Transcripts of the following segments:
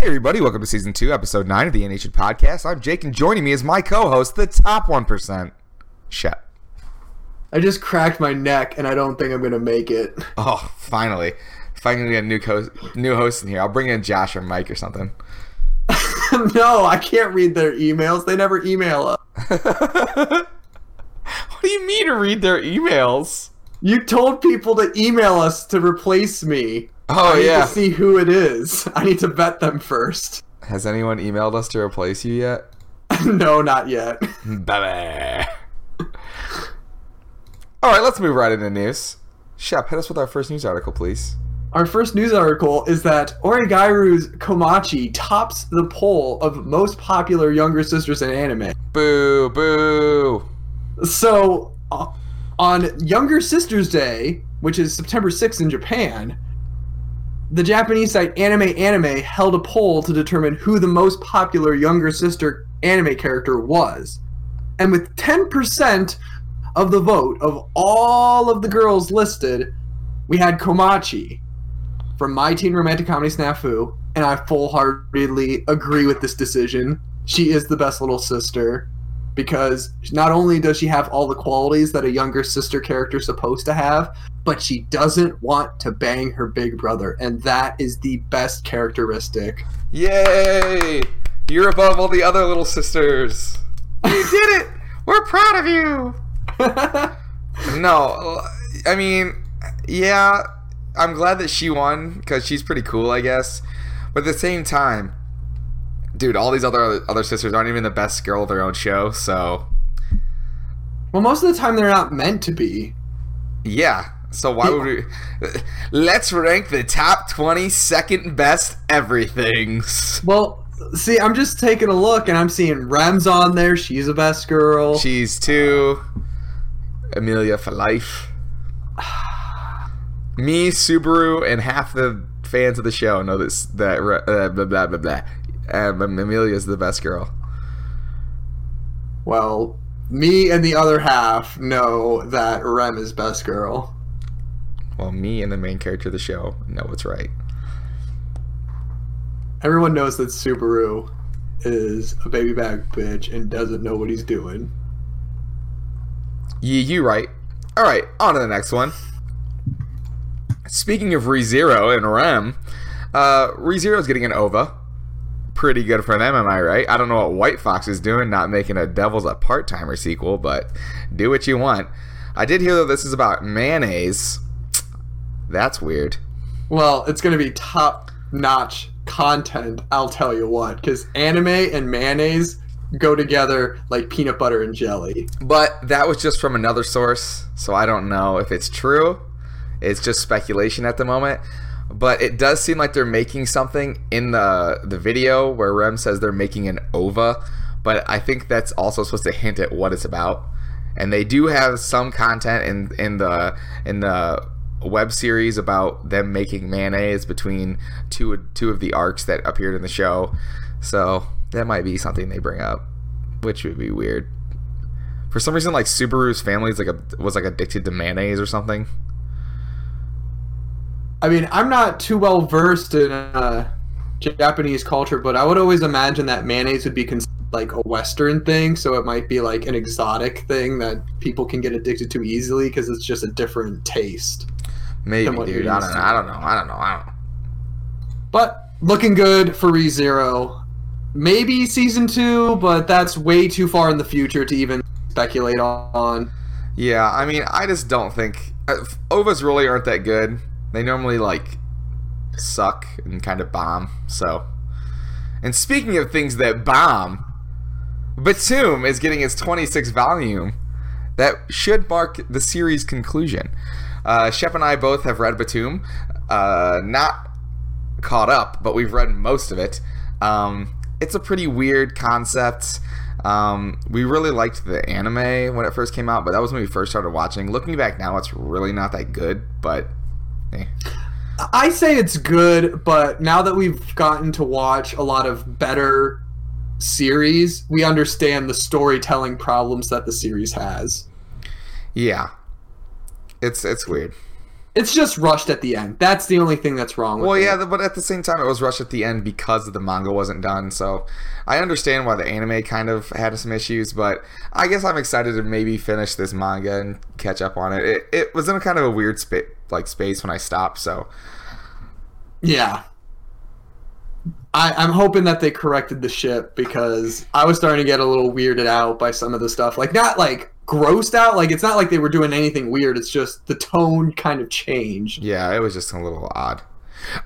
Hey, everybody, welcome to season two, episode nine of the Ancient Podcast. I'm Jake, and joining me is my co host, the top 1%, Shep. I just cracked my neck, and I don't think I'm gonna make it. Oh, finally. Finally, get a new, co- new host in here. I'll bring in Josh or Mike or something. no, I can't read their emails. They never email us. what do you mean to read their emails? You told people to email us to replace me. Oh, I need yeah. to see who it is. I need to bet them first. Has anyone emailed us to replace you yet? no, not yet. Baby. All right, let's move right into news. Shep, hit us with our first news article, please. Our first news article is that Oregairu's Komachi tops the poll of most popular younger sisters in anime. Boo, boo. So, uh, on Younger Sisters Day, which is September 6th in Japan, the Japanese site Anime Anime held a poll to determine who the most popular younger sister anime character was. And with 10% of the vote of all of the girls listed, we had Komachi from My Teen Romantic Comedy Snafu, and I full heartedly agree with this decision. She is the best little sister because not only does she have all the qualities that a younger sister character is supposed to have, but she doesn't want to bang her big brother, and that is the best characteristic. Yay! You're above all the other little sisters. You did it! We're proud of you! No, I mean, yeah, I'm glad that she won because she's pretty cool, I guess. But at the same time, dude, all these other other sisters aren't even the best girl of their own show, so well, most of the time they're not meant to be. yeah. So why would we? Let's rank the top 20 second best everythings. Well, see, I'm just taking a look and I'm seeing Rem's on there. She's a best girl. She's two. Emilia for life. Me, Subaru, and half the fans of the show know this. That uh, blah blah blah blah. Um, Emilia's the best girl. well, me and the other half know that Rem is best girl. Well, me and the main character of the show know what's right. Everyone knows that Subaru is a baby bag bitch and doesn't know what he's doing. Yeah, you right. All right, on to the next one. Speaking of ReZero and Rem, uh, is getting an OVA. Pretty good for them, am I right? I don't know what White Fox is doing, not making a Devil's a part timer sequel, but do what you want. I did hear that this is about mayonnaise. That's weird. Well, it's going to be top notch content, I'll tell you what, because anime and mayonnaise go together like peanut butter and jelly. But that was just from another source, so I don't know if it's true. It's just speculation at the moment. But it does seem like they're making something in the the video where Rem says they're making an OVA, but I think that's also supposed to hint at what it's about. And they do have some content in in the in the web series about them making mayonnaise between two two of the arcs that appeared in the show. So that might be something they bring up, which would be weird. For some reason, like Subaru's family is like a, was like addicted to mayonnaise or something. I mean, I'm not too well versed in uh, Japanese culture, but I would always imagine that mayonnaise would be cons- like a Western thing, so it might be like an exotic thing that people can get addicted to easily because it's just a different taste. Maybe, dude. I don't know. I don't know. I don't know. I don't know. But looking good for ReZero. Maybe season two, but that's way too far in the future to even speculate on. Yeah, I mean, I just don't think uh, ovas really aren't that good. They normally like suck and kind of bomb. So, and speaking of things that bomb, Btooom is getting its 26th volume. That should mark the series conclusion. Uh, Shep and I both have read Btooom, uh, not caught up, but we've read most of it. Um, it's a pretty weird concept. Um, we really liked the anime when it first came out, but that was when we first started watching. Looking back now, it's really not that good, but eh. I say it's good, but now that we've gotten to watch a lot of better series, we understand the storytelling problems that the series has. yeah, it's it's weird. It's just rushed at the end. That's the only thing that's wrong. With Well, it. yeah, but at the same time, it was rushed at the end because the manga wasn't done. So I understand why the anime kind of had some issues, but I guess I'm excited to maybe finish this manga and catch up on it. It, it was in a kind of a weird spa- like space when I stop. So Yeah. I, I'm hoping that they corrected the ship because I was starting to get a little weirded out by some of the stuff. Like, not like grossed out. Like, it's not like they were doing anything weird. It's just the tone kind of changed. yeah, it was just a little odd.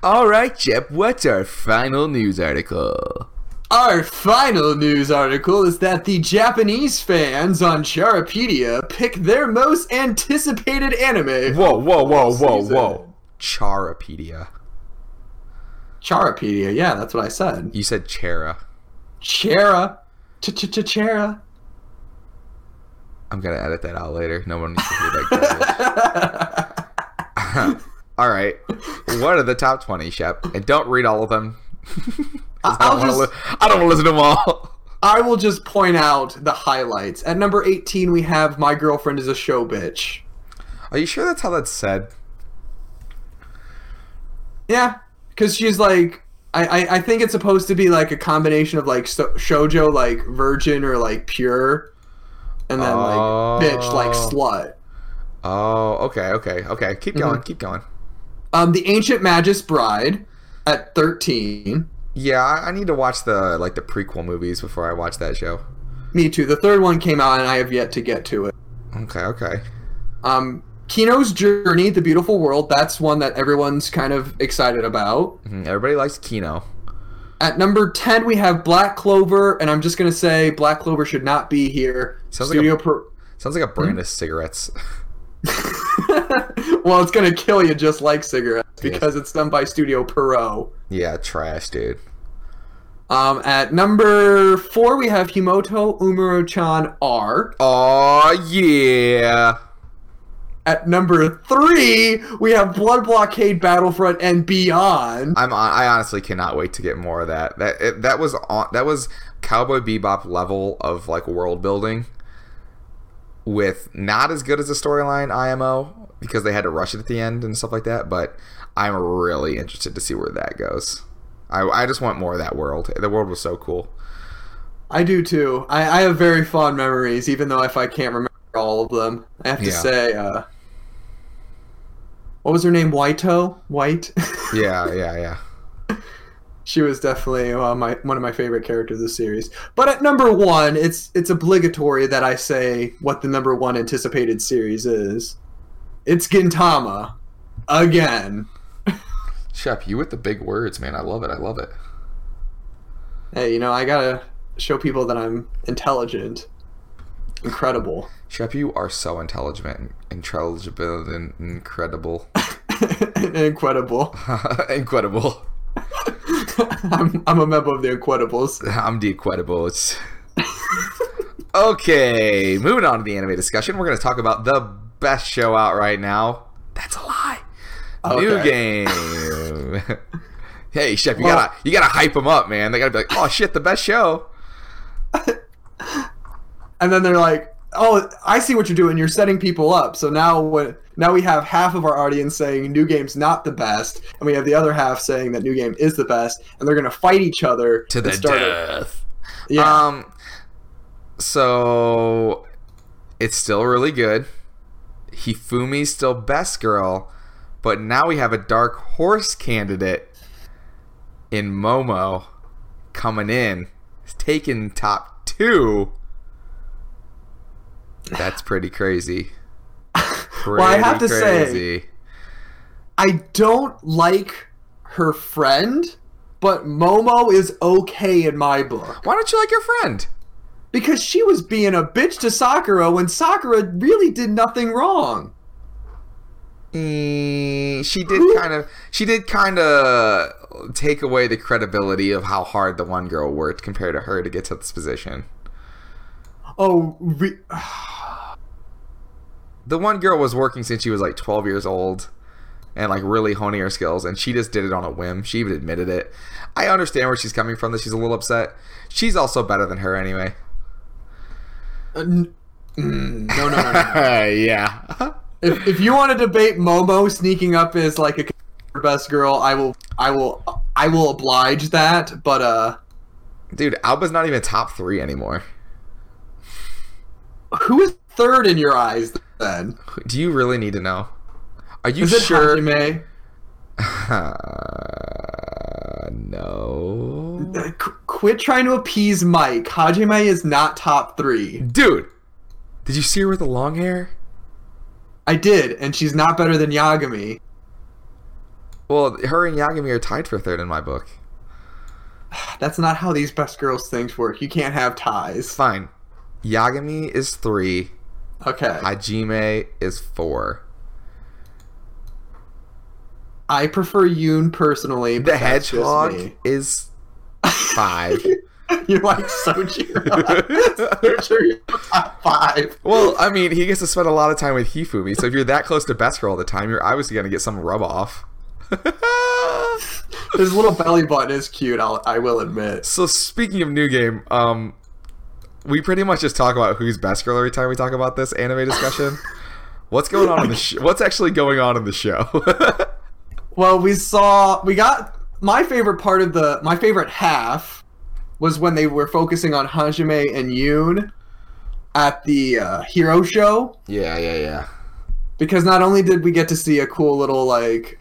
All right, Shep, what's our final news article? Our final news article is that the Japanese fans on Charapedia pick their most anticipated anime. Whoa, whoa, whoa, whoa, Season. whoa! Charapedia. Charapedia, yeah, that's what I said. You said Chara. Chara. Ch-ch-ch-chara. I'm gonna edit that out later. No one needs to hear that. all right. What are the top 20, Shep? And don't read all of them. I I'll don't just- li- I don't want to listen to them all. I will just point out the highlights. At number 18, we have My Girlfriend is a Show Bitch. Are you sure that's how that's said? Yeah, because she's like, I, I, I think it's supposed to be like a combination of like so, shoujo, like virgin or like pure, and then like bitch, like Oh. slut. Oh, okay, okay, okay. Mm-hmm. Keep going, keep going. Um, The Ancient Magus Bride at 13. Yeah, I, need to watch the like the prequel movies before I watch that show. Me too. The third one came out and I have yet to get to it. Okay, okay. Um, Kino's Journey, The Beautiful World, that's one that everyone's kind of excited about. Mhm, Everybody likes Kino. At number 10, we have Black Clover, and I'm just going to say Black Clover should not be here. Sounds like a- Pro- Sounds like a brand of cigarettes. well, it's going to kill you just like cigarettes because it's done by Studio Pierrot. yeah, trash, dude. Um, at number 4, we have Himouto Umaru-chan R. Oh yeah. At number 3, we have Blood Blockade Battlefront and Beyond. I'm on, I honestly cannot wait to get more of that. That it, that was on that was Cowboy Bebop level of like world building with not as good as the storyline IMO because they had to rush it at the end and stuff like that, but I'm really interested to see where that goes. I, I just want more of that world. The world was so cool. I do too. I, I have very fond memories, even though if I can't remember all of them. I have to Yeah. say, uh, what was her name? Whiteo? White? Yeah, yeah, yeah. She was definitely uh, my one of my favorite characters of the series. But at number one, it's it's obligatory that I say what the number one anticipated series is. It's Gintama. Again. Shep, you with the big words, man. I love it. I love it. Hey, you know, I gotta show people that I'm intelligent. Incredible. Shep, you are so intelligent, intelligible, and incredible. Incredible. Incredible. I'm, I'm a member of the Incredibles. I'm the Incredible. It's... okay, moving on to the anime discussion. We're going to talk about the best show out right now. That's a lie. New game. hey, Shep, you Well- gotta you gotta hype them up, man. They gotta be like, oh shit, the best show. And then they're like, "Oh, I see what you're doing. You're setting people up." So now, when now we have half of our audience saying New Game's not the best, and we have the other half saying that New Game is the best, and they're gonna fight each other To the a- death. Yeah. Um, so it's still really good. Hifumi's still best girl, but now we have a dark horse candidate in Momo coming in, taking top two. That's pretty crazy. Well, I have Pretty to say- I don't like her friend, but Momo is okay in my book Why don't you like your friend? because she was being a bitch to Sakura when Sakura really did nothing wrong. Mm, she did kind of she did kind of take away the credibility of how hard the one girl worked compared to her to get to this position. Oh, re- The one girl was working since she was like 12 years old and like really honing her skills and she just did it on a whim. She even admitted it. I understand where she's coming from that she's a little upset. She's also better than her anyway. uh, n- mm, no, no, no, no. yeah. if, if you want to debate Momo sneaking up as like a best girl, I will I will I will oblige that. But uh, Dude, Aoba's not even top three anymore. who is third in your eyes then? Do you really need to know? Are you Is it sure? Hajime? Uh, no. Qu- quit trying to appease Mike. Hajime is not top three. Dude, did you see her with the long hair? I did, and she's not better than Yagami. Well, her and Yagami are tied for third in my book. That's not how these best girls things work. You can't have ties. Fine. Yagami is three. Okay. Hajime is four. I prefer Yoon personally. The hedgehog is five. You're like Sojiro. Sojiro top five. well, I mean, he gets to spend a lot of time with Hifumi, so if you're that close to best girl all the time, you're obviously gonna get some rub off. His little belly button is cute. I'll, I will admit. so speaking of new game, um, we pretty much just talk about who's best girl every time we talk about this anime discussion. What's going on in the sh- What's actually going on in the show? Well, we saw we got my favorite part of the my favorite half was when they were focusing on Hajime and Yoon at the uh, hero show yeah, yeah, yeah. because not only did we get to see a cool little like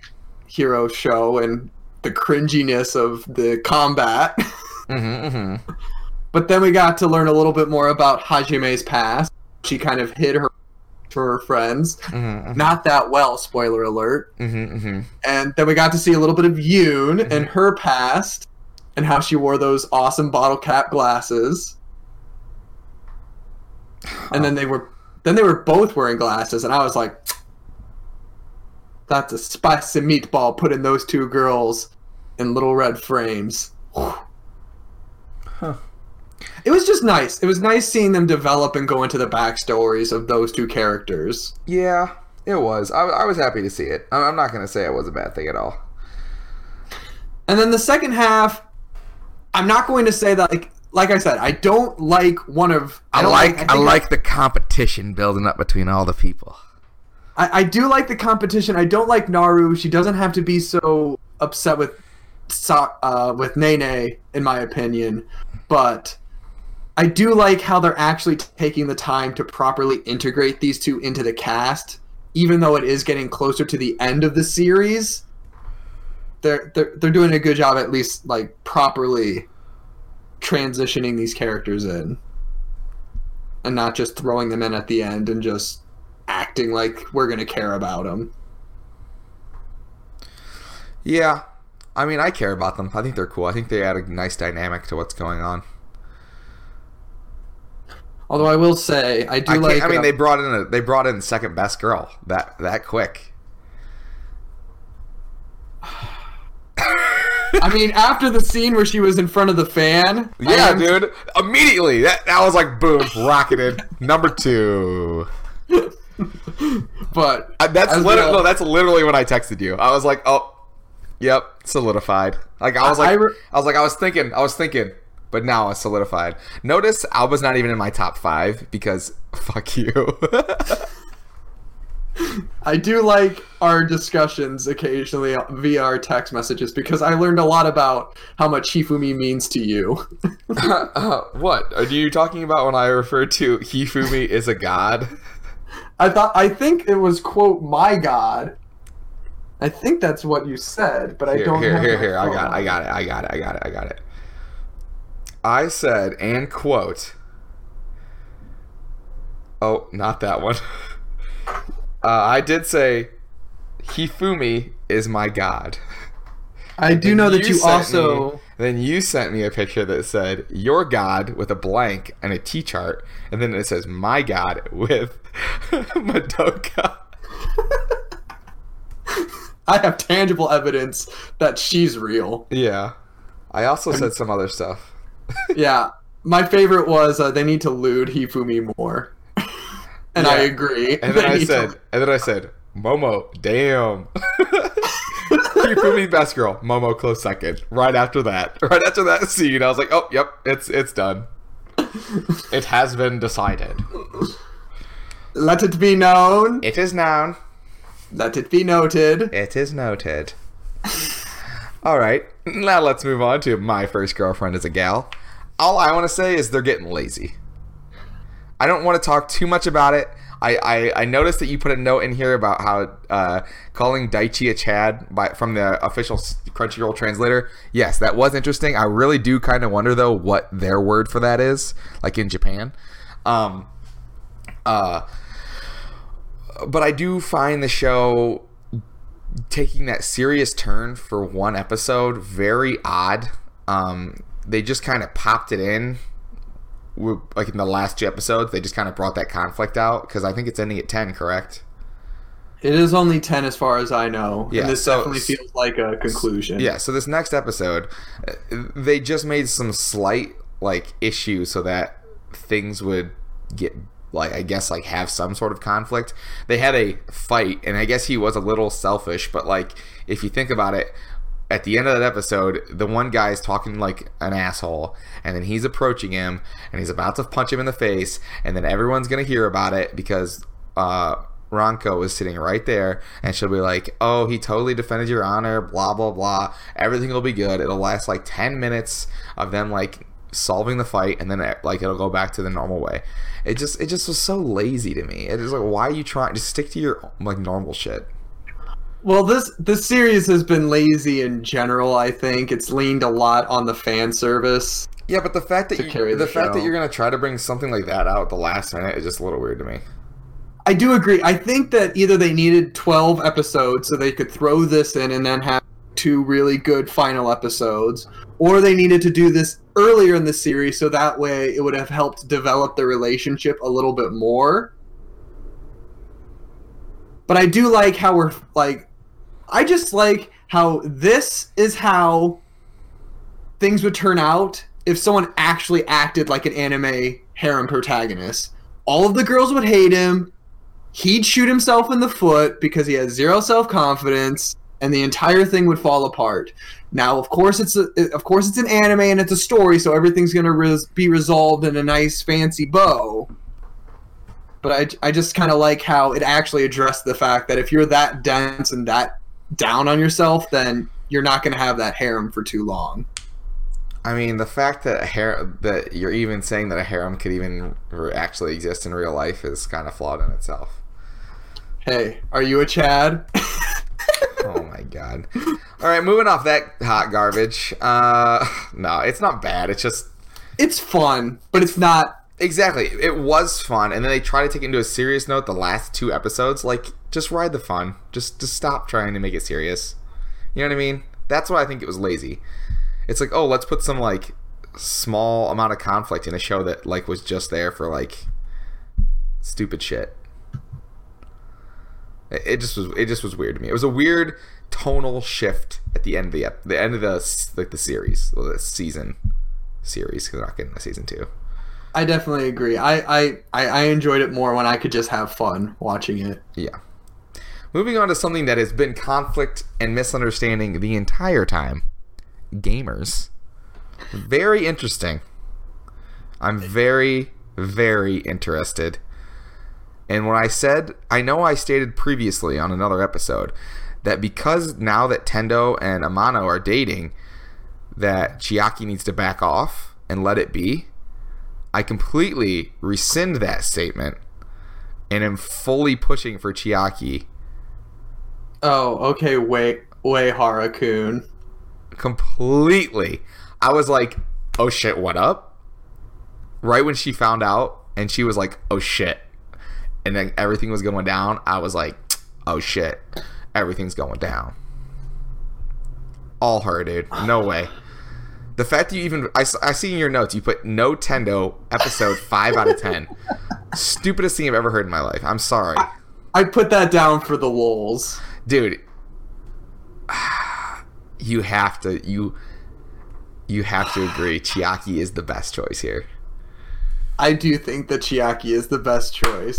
hero show and the cringiness of the combat, Mm-hmm, mm-hmm. but then we got to learn a little bit more about Hajime's past. She kind of hid her from her friends, Mm-hmm, not that well. Spoiler alert. mm-hmm, mm-hmm. and then we got to see a little bit of Yoon and her past and how she wore those awesome bottle cap glasses. And then they were then they were both wearing glasses and I was like that's a spicy meatball putting those two girls in little red frames. Huh. It was just nice. It was nice seeing them develop and go into the backstories of those two characters. Yeah, it was. I, I was happy to see it. I'm I'm not gonna say it was a bad thing at all. And then the second half, I'm not going to say that like like I said, I don't like one of I, don't like I, think like the competition building up between all the people. I, I do like the competition. I don't like Naru. She doesn't have to be so upset with Sa- uh, with Nene, in my opinion. But I do like how they're actually taking the time to properly integrate these two into the cast, even though it is getting closer to the end of the series. They're they're they're doing a good job, at least like properly transitioning these characters in, and not just throwing them in at the end and just acting like we're gonna care about them. Yeah, I mean, I care about them. I think they're cool. I think they add a nice dynamic to what's going on. Although I will say, I do I, like. I mean, uh, they brought in a they brought in second best girl that that quick. I mean, after the scene where she was in front of the fan. Yeah, dude. Immediately, that that was like boom, rocketed number two. But Uh, That's literally no, that's literally when I texted you. I was like, oh, yep, solidified. Like I was I- like, I re- I was like, I was thinking, I was thinking, but now it's solidified. Notice Aoba's not even in my top five because fuck you. I do like our discussions occasionally via our text messages because I learned a lot about how much Hifumi means to you. uh, what are you talking about when I refer to Hifumi is a god? I thought I think it was quote my god. I think that's what you said, but I Here, don't. here, here, here. I got, it. I got it. I got it. I got it. I got it. I said and quote. Oh, not that one. Uh, I did say, Hifumi is my god. I do know that you, sent also. me- then you sent me a picture that said your god with a blank and a T chart, and then it says my god with Madoka. I have tangible evidence that she's real. Yeah. I also said some other stuff. yeah, my favorite was uh, they need to lewd Hifumi more, and I agree. And then I need to- said, and then I said, Momo, damn. Hifumi best girl, Momo close second. Right after that, right after that scene, I was like, oh, yep, it's it's done. it has been decided. Let it be known. It is known. Let it be noted. It is noted. All right, now let's move on to my first girlfriend as a gal. All I want to say is they're getting lazy. I don't want to talk too much about it. I, I, I noticed that you put a note in here about how uh, calling Daichi a Chad by from the official Crunchyroll translator. Yes, that was interesting. I really do kind of wonder though what their word for that is, like in Japan. Um, uh, but I do find the show taking that serious turn for one episode very odd. Um, they just kind of popped it in, like in the last two episodes. They just kind of brought that conflict out because I think it's ending at ten, correct? It is only 10 as far as I know. Yeah, and this so- definitely feels like a conclusion. Yeah. So this next episode, they just made some slight like issues so that things would get like I guess like have some sort of conflict. They had a fight, and I guess he was a little selfish, but like if you think about it, at the end of that episode, the one guy's talking like an asshole, and then he's approaching him, and he's about to punch him in the face, and then everyone's gonna hear about it because uh, Ronco is sitting right there, and she'll be like, "Oh, he totally defended your honor," blah blah blah. Everything will be good. It'll last like ten minutes of them like solving the fight, and then it, like it'll go back to the normal way. It just it just was so lazy to me. It is like, why are you trying? to stick to your like normal shit. Well, this this series has been lazy in general. I think it's leaned a lot on the fan service. Yeah, but the fact that you, carry the, the fact that you're gonna try to bring something like that out the last minute is just a little weird to me. I do agree. I think that either they needed 12 episodes so they could throw this in and then have two really good final episodes, or they needed to do this earlier in the series so that way it would have helped develop the relationship a little bit more. But I do like how we're like I just like how this is how things would turn out if someone actually acted like an anime harem protagonist. All of the girls would hate him. He'd shoot himself in the foot because he has zero self confidence, and the entire thing would fall apart. Now, of course, it's a, of course it's an anime and it's a story, so everything's gonna res- be resolved in a nice fancy bow. But I, I just kind of like how it actually addressed the fact that if you're that dense and that down on yourself, then you're not gonna have that harem for too long. I mean, the fact that a har- that you're even saying that a harem could even re- actually exist in real life is kind of flawed in itself. Hey, are you a Chad? oh my god! All right, moving off that hot garbage. Uh, no, it's not bad. It's just it's fun, but it's not exactly. It was fun, and then they try to take it into a serious note. The last two episodes, like, just ride the fun. Just just stop trying to make it serious. You know what I mean? That's why I think it was lazy. It's like, oh, let's put some like small amount of conflict in a show that like was just there for like stupid shit. It, it just was it just was weird to me. It was a weird tonal shift at the end of the the end of the like the series, the season series. Because not getting a season two. I definitely agree. I, I, I I enjoyed it more when I could just have fun watching it. Yeah. Moving on to something that has been conflict and misunderstanding the entire time. Gamers. Very interesting. I'm very, very interested. And when I said, I know I stated previously on another episode that because now that Tendo and Amano are dating, that Chiaki needs to back off and let it be. I completely rescind that statement and am fully pushing for Chiaki. Oh, okay. Wait, wait, Harakun. Completely. I was like, oh shit, what up? Right when she found out and she was like, oh shit. And then everything was going down, I was like, oh shit, everything's going down. All her, dude. No way. The fact that you even—I see in your notes, you put no Tendo episode 5 out of 10. Stupidest thing I've ever heard in my life. I'm sorry. I put that down for the lulz. dude you have to you you have to agree chiaki is the best choice here I do think that Chiaki is the best choice.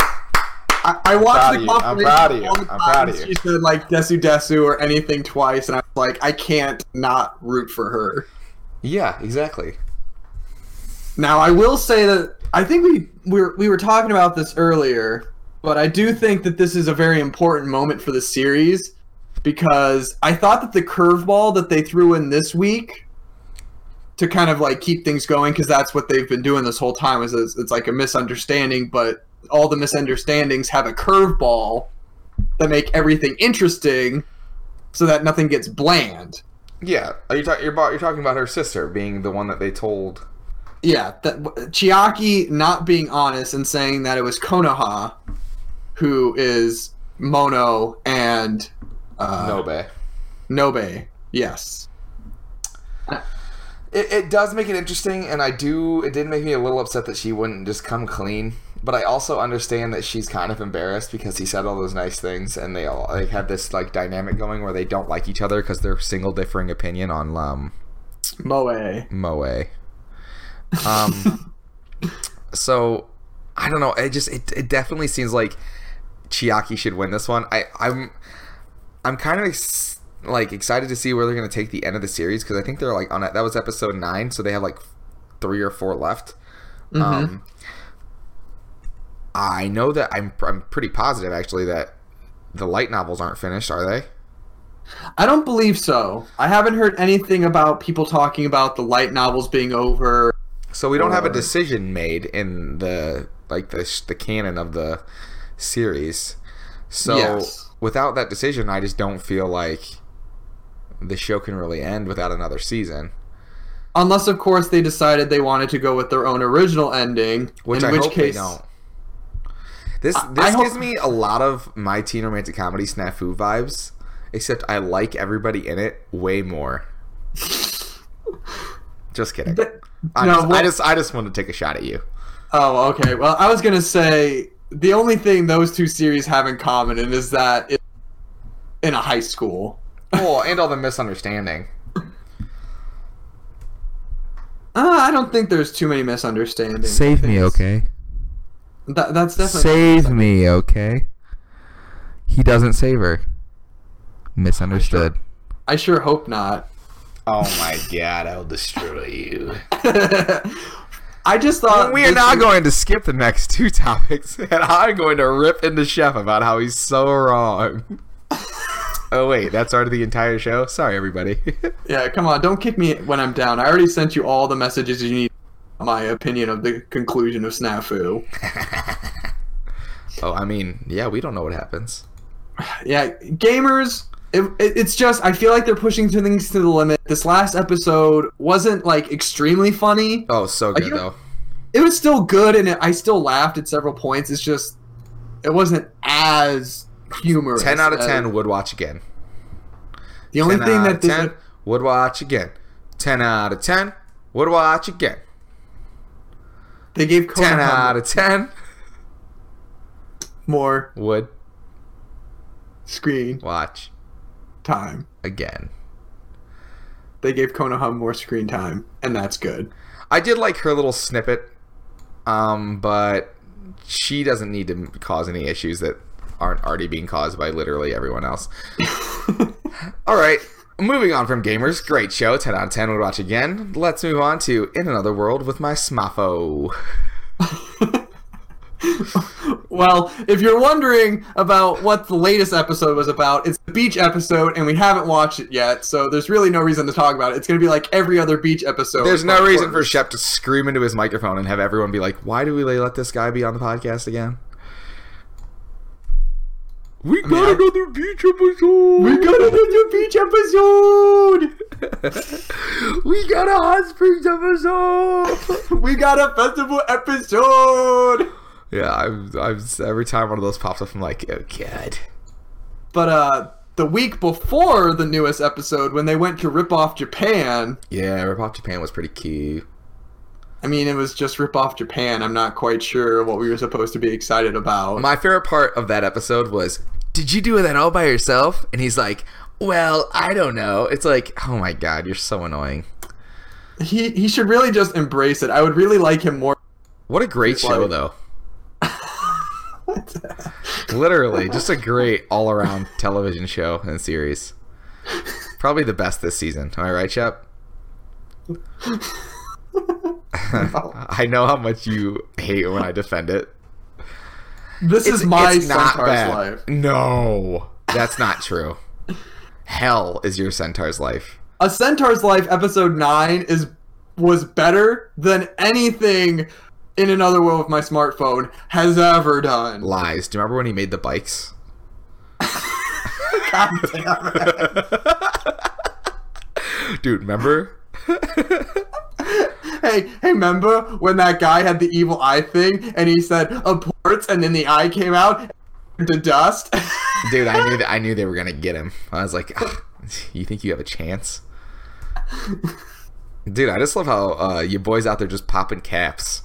I, I watched the you. I'm proud of you. I'm proud of you. She said like Desu Desu or anything twice, and I was like, I can't not root for her. yeah exactly Now I will say that I think we we were, we were talking about this earlier, but I do think that this is a very important moment for the series because I thought that the curveball that they threw in this week to kind of like keep things going because that's what they've been doing this whole time is it's, it's like a misunderstanding, but all the misunderstandings have a curveball that make everything interesting so that nothing gets bland. Yeah, are you talking? You're, you're talking about her sister being the one that they told. Yeah, that Chiaki not being honest and saying that it was Konoha who is Mono and uh, Nobe. Nobe. Yes. It, it does make it interesting, and I do. It did make me a little upset that she wouldn't just come clean. But I also understand that she's kind of embarrassed because he said all those nice things, and they all like have this like dynamic going where they don't like each other because they're single differing opinion on um, Moe. Moe. Um, so I don't know. It just it, it definitely seems like Chiaki should win this one. I I'm I'm kind of ex- like excited to see where they're going to take the end of the series because I think they're like on it. That was episode nine, so they have like three or four left. Um, I know that I'm I'm pretty positive actually that the light novels aren't finished, are they? I don't believe so. I haven't heard anything about people talking about the light novels being over. So we don't have a decision made in the like the the canon of the series. So Yes. without that decision, I just don't feel like the show can really end without another season. Unless, of course, they decided they wanted to go with their own original ending. Which in I which hope case, they don't. This this I hope- gives me a lot of my teen romantic comedy snafu vibes, except I like everybody in it way more. just kidding. Th- I'm no, just, I just I just want to take a shot at you. Oh, okay. Well, I was gonna say the only thing those two series have in common is that it's in a high school. Oh, and all the misunderstanding. Uh, I don't think there's too many misunderstandings. Save me, okay? That, that's definitely Save me, okay? He doesn't save her. Misunderstood. I sure hope not. Oh my god, I'll destroy you. I just thought we are this now was- going to skip the next two topics, and I'm going to rip into Shep about how he's so wrong. oh wait, that's already the entire show. Sorry, everybody. Yeah, come on, don't kick me when I'm down. I already sent you all the messages you need. My opinion of the conclusion of Snafu. oh, I mean, yeah, we don't know what happens. Yeah, gamers. It, it, it's just I feel like they're pushing things to the limit. This last episode wasn't like extremely funny. Oh, so good you- though. It was still good, and it, I still laughed at several points. It's just it wasn't as humorous. Ten out of ten would watch again. The only 10 thing out that of this ten would watch again. Ten out of ten would watch again. They gave Ten Konoha out of ten more would screen watch time. again. They gave Konoha more screen time, and that's good. I did like her little snippet, um, but she doesn't need to cause any issues that aren't already being caused by literally everyone else. All right, moving on from gamers. Great show, 10 out of 10 would watch again. Let's move on to In Another World with my Smaffo. Well, if you're wondering about what the latest episode was about, it's the beach episode, and we haven't watched it yet, so there's really no reason to talk about it. It's going to be like every other beach episode. There's no reason for. Shep to scream into his microphone and have everyone be like, why do we let this guy be on the podcast again? We got mean, I- another beach episode! We got another beach episode. we got a hot springs episode! we got a festival episode. Yeah, I'm, I'm every time one of those pops up, I'm like, oh god. But uh, the week before the newest episode, when they went to rip off Japan, Yeah, Rip Off Japan was pretty key. I mean, it was just rip off Japan. I'm not quite sure what we were supposed to be excited about. My favorite part of that episode was, did you do that all by yourself? And he's like, well, I don't know. It's like, oh my god, you're so annoying. he he should really just embrace it. I would really like him more. What a great show, like- though. Literally, just a great all around television show and series. Probably the best this season. Am I right, Shep? I know how much you hate when I defend it. This It's, is my it's not Centaur's bad. life. No, that's not true. Hell is your centaur's life. A Centaur's Life episode 9 is was better than anything in another world with my smartphone has ever done. Lies. Do you remember when he made the bikes? God damn it. Dude, remember? Hey, hey, remember when that guy had the evil eye thing and he said aborts and then the eye came out into dust? Dude, I knew that I knew they were gonna get him. I was like, "Ah, you think you have a chance? Dude, I just love how uh, you boys out there just popping caps.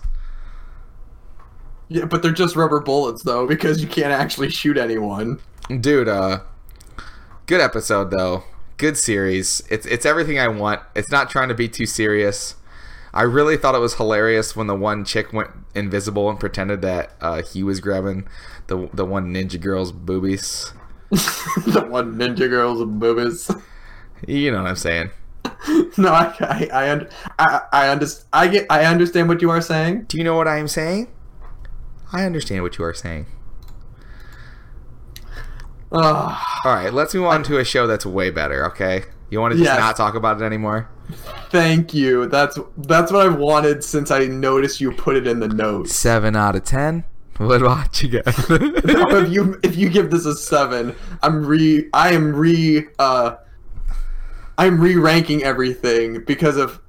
yeah, but they're just rubber bullets though because you can't actually shoot anyone. Dude, uh, good episode though. Good series. It's it's everything I want. It's not trying to be too serious. I really thought it was hilarious when the one chick went invisible and pretended that uh, he was grabbing the the one ninja girl's boobies. the one ninja girls boobies. You know what I'm saying? no, I, I, I, I, I, I get, I understand what you are saying. Do you know what I am saying? I understand what you are saying. Ugh. All right, let's move on to a show that's way better. Okay, you want to just Yes. not talk about it anymore? thank you. That's that's what I wanted since I noticed you put it in the notes. Seven out of ten. What watch again? Now, if you if you give this a seven, I'm re I am re uh I'm re-ranking everything because of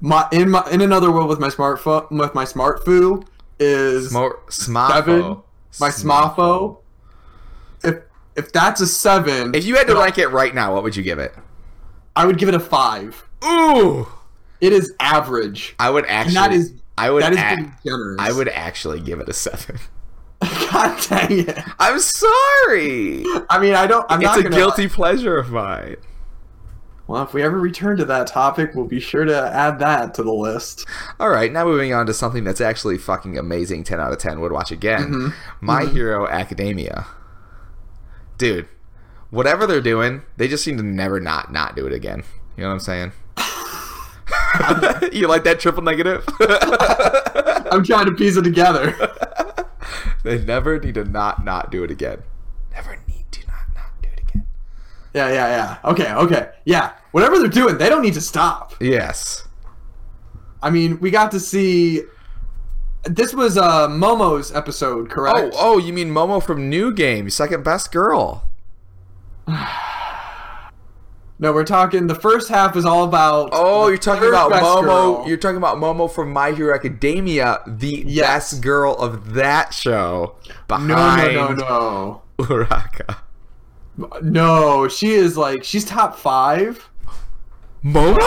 my in my in another world with my smartphone with my smart foo is smafo. seven. My smafo. If if that's a seven, If you had to rank it right now, what would you give it? I would give it a five. Ooh, It is average. I would actually. And that is I would. that is being generous. I would actually give it a seven. God dang it! I'm sorry. I mean, I don't. I'm it's not a guilty pleasure of mine. Well, if we ever return to that topic, we'll be sure to add that to the list. All right, now moving on to something that's actually fucking amazing. Ten out of ten would watch again. Mhm. My Hero Academia. Dude, whatever they're doing, they just seem to never not not do it again. You know what I'm saying? you like that triple negative? I'm trying to piece it together. they never need to not not do it again. Never need to not not do it again. Yeah, yeah, yeah. Okay, okay. Yeah. Whatever they're doing, they don't need to stop. Yes. I mean, we got to see. This was uh, Momo's episode, correct? Oh, correct? oh, you mean Momo from New Game, second best girl. No, we're talking. The first half is all about. Oh, you're talking about Momo. girl. You're talking about Momo from My Hero Academia, the Yes. best girl of that show, No, behind no, no, no. Uraka. No, she is like she's top five. Momo?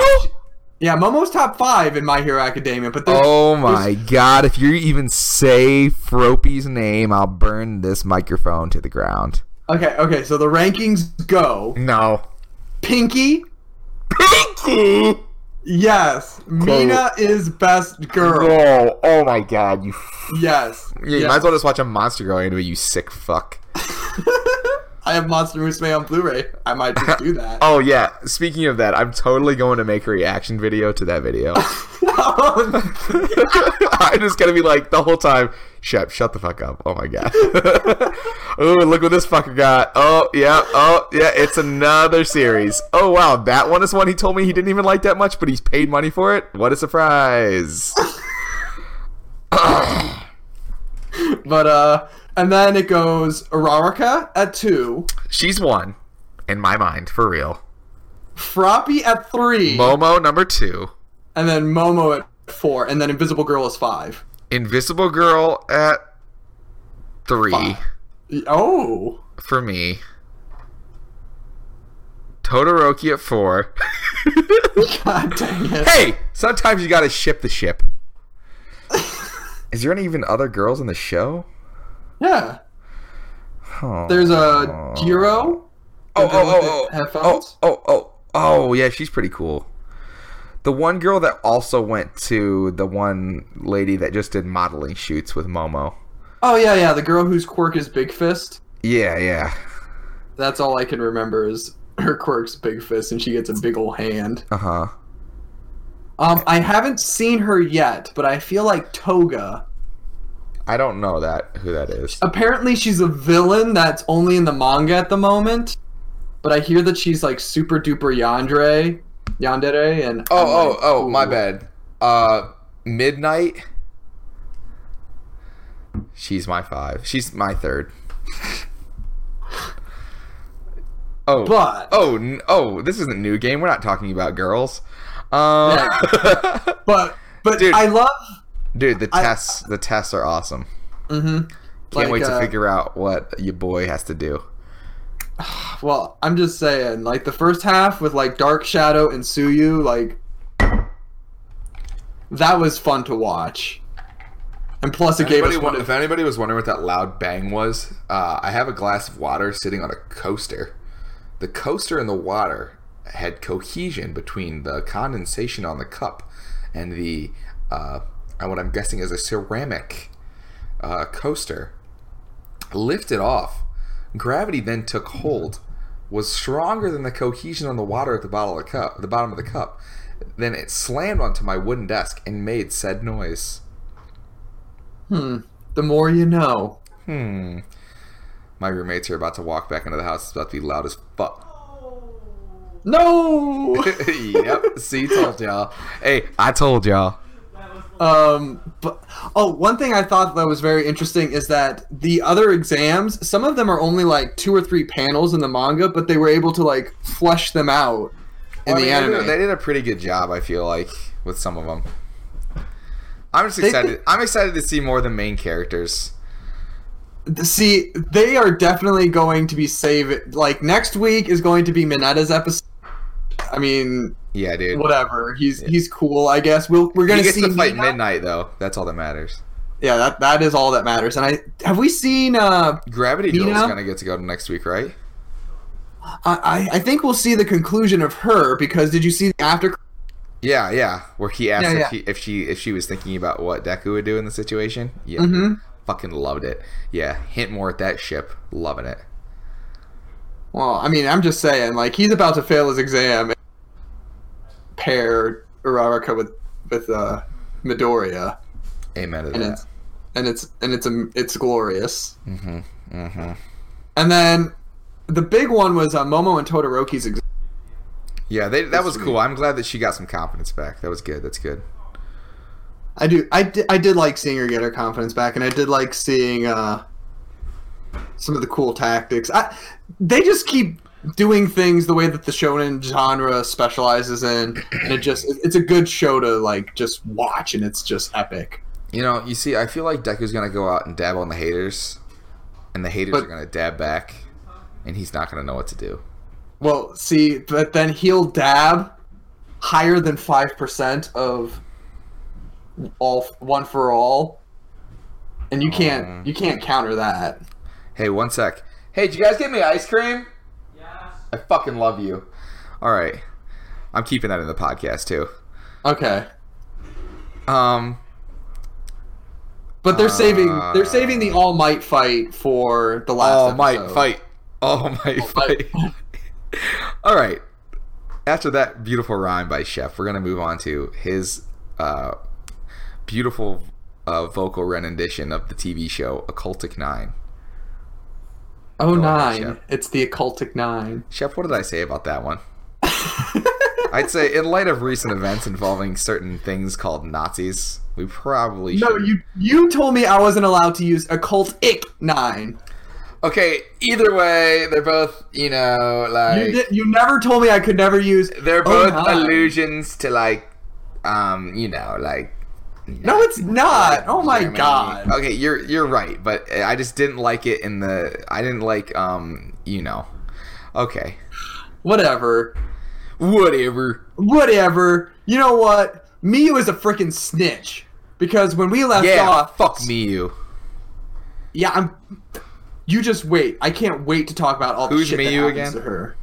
Yeah, Momo's top five in My Hero Academia, but Oh my god, if you even say Froppy's name, I'll burn this microphone to the ground. Okay, okay. So the rankings go: No. Pinky, Pinky. yes. Mina is best girl, No. Oh my god. You. yes. Yeah, you yes. might as well just watch a Monster Girl anime. You sick fuck. I have Monster Musume on Blu-ray. I might just do that. Oh yeah. Speaking of that, I'm totally going to make a reaction video to that video. I'm just gonna be like the whole time. Shep, shut the fuck up. Oh my god. oh, look what this fucker got. Oh yeah. Oh yeah. It's another series. Oh wow, that one is one he told me he didn't even like that much, but he's paid money for it. What a surprise. but uh, and then it goes Uraraka at two, She's one, in my mind, for real. Froppy at three, Momo number two. And then Momo at four, and then Invisible Girl is five. Invisible Girl at three Five. Oh, for me. Todoroki at four. god dang it! hey, sometimes you gotta ship the ship. Is there any even other girls in the show? Yeah, Oh. there's a Jiro. Oh, the oh, oh, oh, oh, oh, oh, oh, yeah, she's pretty cool. The one girl that also went to the one lady that just did modeling shoots with Momo. Oh yeah, yeah, the girl whose quirk is Big Fist. Yeah, yeah. That's all I can remember is her quirk's Big Fist, and she gets a big ol' hand. Uh huh. Um, I haven't seen her yet, but I feel like Toga I don't know that who that is. Apparently, she's a villain that's only in the manga at the moment. But I hear that she's like super duper yandere, yandere, and Oh, I'm oh, like, oh, my bad. Uh, Midnight. She's my five. She's my third. Oh, But oh, oh! This isn't new game. We're not talking about girls. Um, but but Dude. I love. dude, the I- tests, the tests are awesome. Mm-hmm. Can't wait to uh, figure out what your boy has to do. Well, I'm just saying, like the first half with like Dark Shadow and Tsuyu, like that was fun to watch. And plus, it gave us one wa- of if anybody was wondering what that loud bang was, uh, I have a glass of water sitting on a coaster. The coaster and the water had cohesion between the condensation on the cup and the uh, what I'm guessing is a ceramic uh, coaster. Lifted off. Gravity then took hold. Was stronger than the cohesion on the water at the bottom of the cup. The bottom of the cup. Then it slammed onto my wooden desk and made said noise. hmm. The more you know. Hmm. My roommates are about to walk back into the house. It's about to be loud as fuck. No. yep. See, told y'all. Hey, I told y'all. Um, but oh, one thing I thought that was very interesting is that the other exams, some of them are only like two or three panels in the manga, but they were able to like flesh them out in Well, I the mean, they anime. did- They did a pretty good job, I feel like, with some of them. I'm just excited. did- I'm excited to see more of the main characters. See, they are definitely going to be saving. Like next week is going to be Mineta's episode. I mean, Yeah, dude. whatever. He's he's cool, I guess. We'll we're gonna gets see to fight midnight though. That's all that matters. Yeah, that that is all that matters. And I have we seen. Uh, Gravity Girl's Mina? gonna get to go to next week, right? I I think we'll see the conclusion of her because did you see the after? Yeah, yeah. Where he asked Yeah, if, yeah. He, if she if she was thinking about what Deku would do in the situation. Yeah, Mhm. fucking loved it. Yeah, hint more at that ship. Loving it. Well, I mean, I'm just saying, like he's about to fail his exam. and Pair Uraraka with with uh, Midoriya, Amen to and that. it's and it's and it's a, it's glorious. Mm-hmm. Mm-hmm. And then the big one was uh, Momo and Todoroki's exam. Yeah, they, that was cool. I'm glad that she got some confidence back. That was good. That's good. I do. I did, I did like seeing her get her confidence back, and I did like seeing uh, some of the cool tactics. I, they just keep doing things the way that the shonen genre specializes in, and it just it's a good show to like just watch, and it's just epic. You know, you see, I feel like Deku's gonna go out and dab on the haters, and the haters But- are gonna dab back, and he's not gonna know what to do. Well, see, but then he'll dab higher than five percent of all one for all, and you can't Um. you can't counter that. Hey, one sec. Hey, did you guys get me ice cream? Yes. I fucking love you. All right, I'm keeping that in the podcast too. Okay. Um, But they're saving Uh, they're saving the All Might fight for the last. all might fight. All might Might. fight. all right. After that beautiful rhyme by Shep, we're gonna move on to his uh, beautiful uh, vocal rendition of the TV show Occultic Nine. Oh nine! It's the occultic nine. Shep, what did I say about that one? I'd say, in light of recent events involving certain things called Nazis, we probably should. no, you you told me I wasn't allowed to use occultic nine. Okay, either way, they're both, you know, like You did, you never told me I could never use. they're oh, both nine. allusions to like, um, you know, like. No, it's not. Oh my Germany. god. Okay, you're you're right, but I just didn't like it in the. I didn't like, um, you know. Okay, Whatever. whatever. Whatever. You know what? Miyu is a freaking snitch. Because when we left Yeah, off, fuck me, you. Yeah, I'm. You just wait. I can't wait to talk about all the Who's shit that Miyu happens again? to her.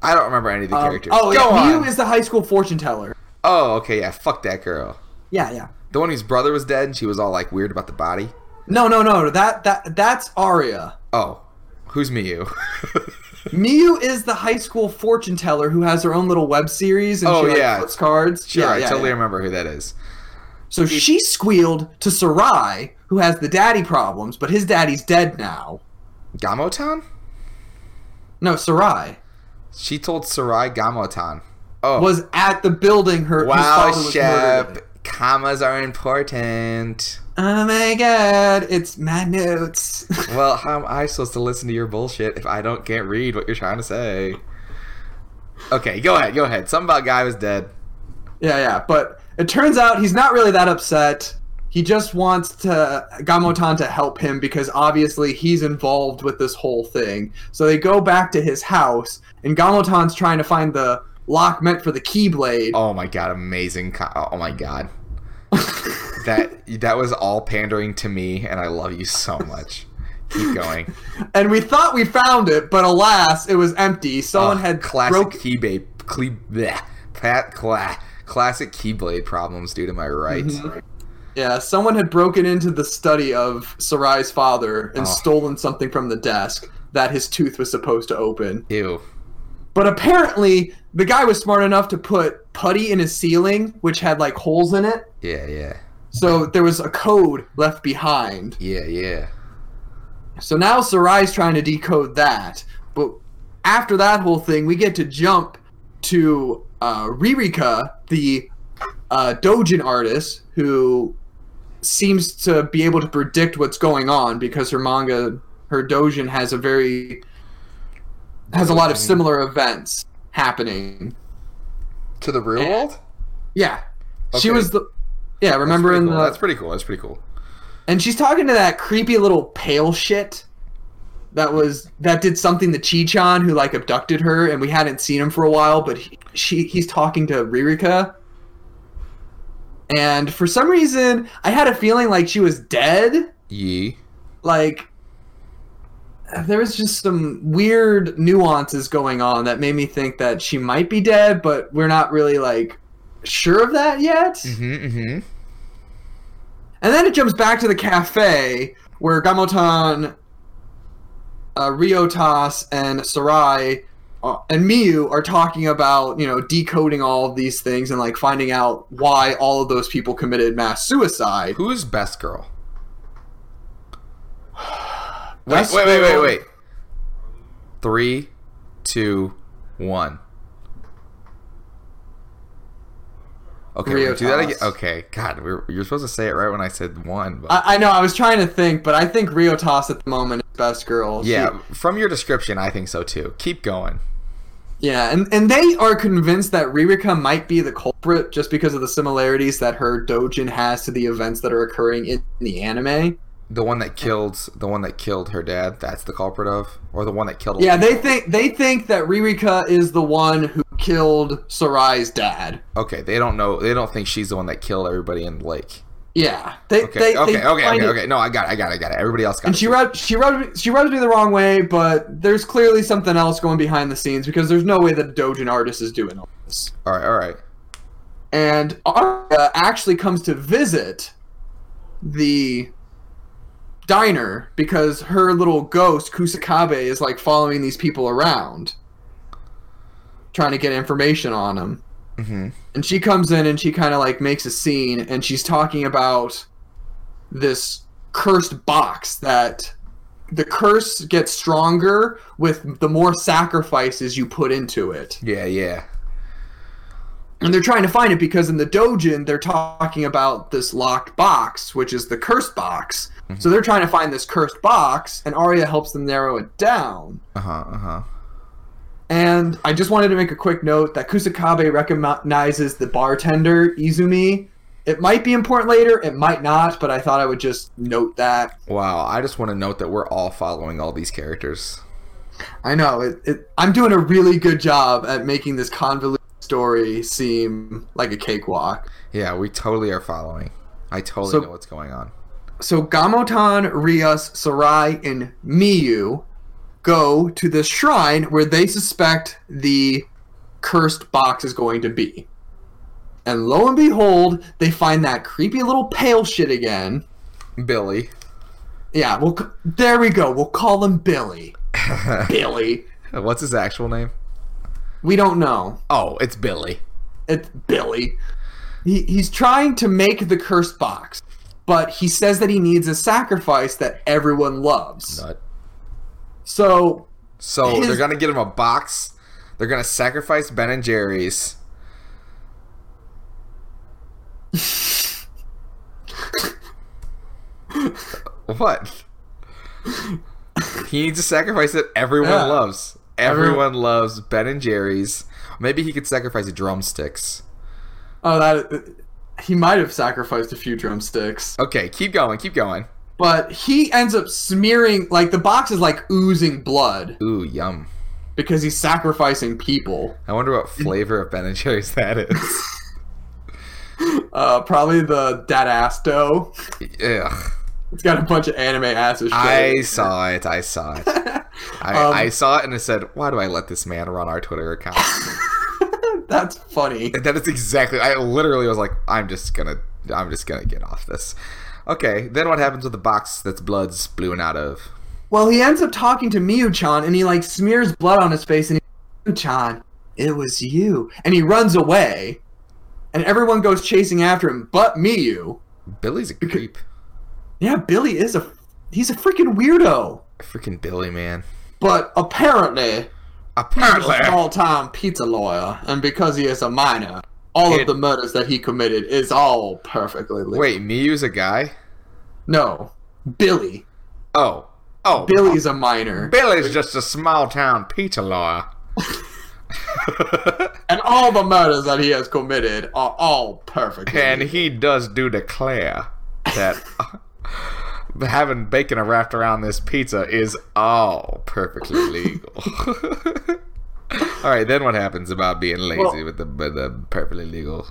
I don't remember any of the Um, characters. oh, Go yeah. Miyu is the high school fortune teller. Oh, okay, yeah, fuck that girl. Yeah, yeah. The one whose brother was dead and she was all like weird about the body. No, no, no. That that that's Aria. Oh, who's Miyu? Miyu is the high school fortune teller who has her own little web series and Oh, she like, yeah. flips cards. sure, yeah, I yeah, totally yeah. remember who that is. So she squealed to Sarai, who has the daddy problems, but his daddy's dead now. Gamotan? No, Sarai She told Sarai Gamotan. Oh. was at the building her wow, father was murdered. Shep. Commas are important. Oh my god, it's my notes. Well, how am I supposed to listen to your bullshit if I don't can't read what you're trying to say? Okay, go ahead, go ahead. Something about guy was dead. yeah, yeah, but it turns out he's not really that upset. He just wants to Gamotan to help him because obviously he's involved with this whole thing. So they go back to his house, and Gamotan's trying to find the lock meant for the Keyblade. Oh my god, amazing! Co- oh my god, that that was all pandering to me, and I love you so much. Keep going. And we thought we found it, but alas, it was empty. Someone Ugh, had classic broke. keyblade, cle- bleh, pat, cla- classic keyblade problems, dude. Am I right? Mhm. Yeah, someone had broken into the study of Sarai's father and Oh. stolen something from the desk that his tooth was supposed to open. Ew. But apparently, the guy was smart enough to put putty in his ceiling, which had like holes in it. Yeah, yeah, So there was a code left behind. yeah, yeah. So now Sarai's trying to decode that. But after that whole thing, we get to jump to uh, Ririka, the uh, Dojin artist, who seems to be able to predict what's going on because her manga, her Dojin, has a very has a lot of similar events happening. To the real Yeah. world. Yeah, she was the yeah. Remember in cool. the That's pretty cool. That's pretty cool. and she's talking to that creepy little pale shit that was that did something to Chi-chan who like abducted her and we hadn't seen him for a while but he, she he's talking to Ririka and for some reason I had a feeling like she was dead Yee. like there was just some weird nuances going on that made me think that she might be dead but we're not really like sure of that yet Mm-hmm. Mm-hmm. And then it jumps back to the cafe where Gamotan, uh, Ryotas, and Sarai uh, and Miyu are talking about, you know, decoding all of these things and like finding out why all of those people committed mass suicide. Who's best girl? Wait, wait, wait, wait, wait. Three, two, one. Okay, gonna do that again. Okay, God, we're, you're supposed to say it right when I said one. But I, I know, I was trying to think, but I think Ryotas at the moment is best girl. She- yeah, from your description, I think so too. Keep going. Yeah, and, and they are convinced that Ririka might be the culprit just because of the similarities that her dojin has to the events that are occurring in the anime. The one that killed the one that killed her dad. That's the culprit of, or the one that killed. Yeah, they think they think that Ririka is the one who killed Sarai's dad. Okay, they don't know. They don't think she's the one that killed everybody in the lake. Yeah, they Okay, they, okay, they okay, okay, okay. No, I got it. I got it. I got it. Everybody else got And it. she rubbed she rubbed she rubbed me the wrong way, but there's clearly something else going behind the scenes because there's no way that Dojin artist is doing all this. All right, all right. And Aria actually comes to visit the diner because her little ghost Kusakabe is like following these people around, trying to get information on them. Mm-hmm. and she comes in and she kind of like makes a scene and she's talking about this cursed box that the curse gets stronger with the more sacrifices you put into it Yeah, yeah. And they're trying to find it because in the dojin they're talking about this locked box which is the cursed box so they're trying to find this cursed box and Aria helps them narrow it down Uh huh. Uh huh. And I just wanted to make a quick note that Kusakabe recognizes the bartender, Izumi. It might be important later, it might not, but I thought I would just note that. Wow. I just want to note that we're all following all these characters. I know, it, it, I'm doing a really good job at making this convoluted story seem like a cakewalk. Yeah, we totally are following. I totally So- know what's going on. So Gamotan, Rias, Sarai, and Miyu go to this shrine where they suspect the cursed box is going to be. And lo and behold, they find that creepy little pale shit again. Billy. Yeah, well, there we go. We'll call him Billy. Billy. What's his actual name? We don't know. Oh, it's Billy. It's Billy. he, he's trying to make the cursed box, but he says that he needs a sacrifice that everyone loves. Nut. So So His- they're gonna get him a box. They're gonna sacrifice Ben and Jerry's. what? He needs a sacrifice that everyone Yeah. loves. Everyone- loves Ben and Jerry's. Maybe he could sacrifice drumsticks. oh that he might have sacrificed a few drumsticks. Okay, keep going, keep going. But he ends up smearing like the box is like oozing blood Ooh, yum. because he's sacrificing people. I wonder what flavor of Ben and Jerry's that is. Uh, probably the dad ass dough. Ugh. It's got a bunch of anime asses. I saw it. I saw it. I, Um, I saw it and I said, "Why do I let this man run our Twitter account?" That's funny. And that is exactly. I literally was like, "I'm just gonna, I'm just gonna get off this." Okay, then what happens with the box that's blood spewing out of? Well, he ends up talking to Miyu-chan, and he like smears blood on his face, and he, Miyu-chan, it was you, and he runs away, and everyone goes chasing after him, but Miyu. Billy's a creep. Yeah, Billy is a he's a freaking weirdo, Freaking Billy, man. but apparently he's Apparently, a small-time pizza lawyer, and because he is a minor, all Kid. of the murders that he committed is all perfectly legal. wait, Miyu's a guy. no, Billy. Oh, oh, Billy's a minor, Billy's just a small town pizza lawyer. and all the murders that he has committed are all perfect. and he does do declare that having bacon wrapped around this pizza is all perfectly legal. all right, then what happens about being lazy Well- with the with the perfectly legal?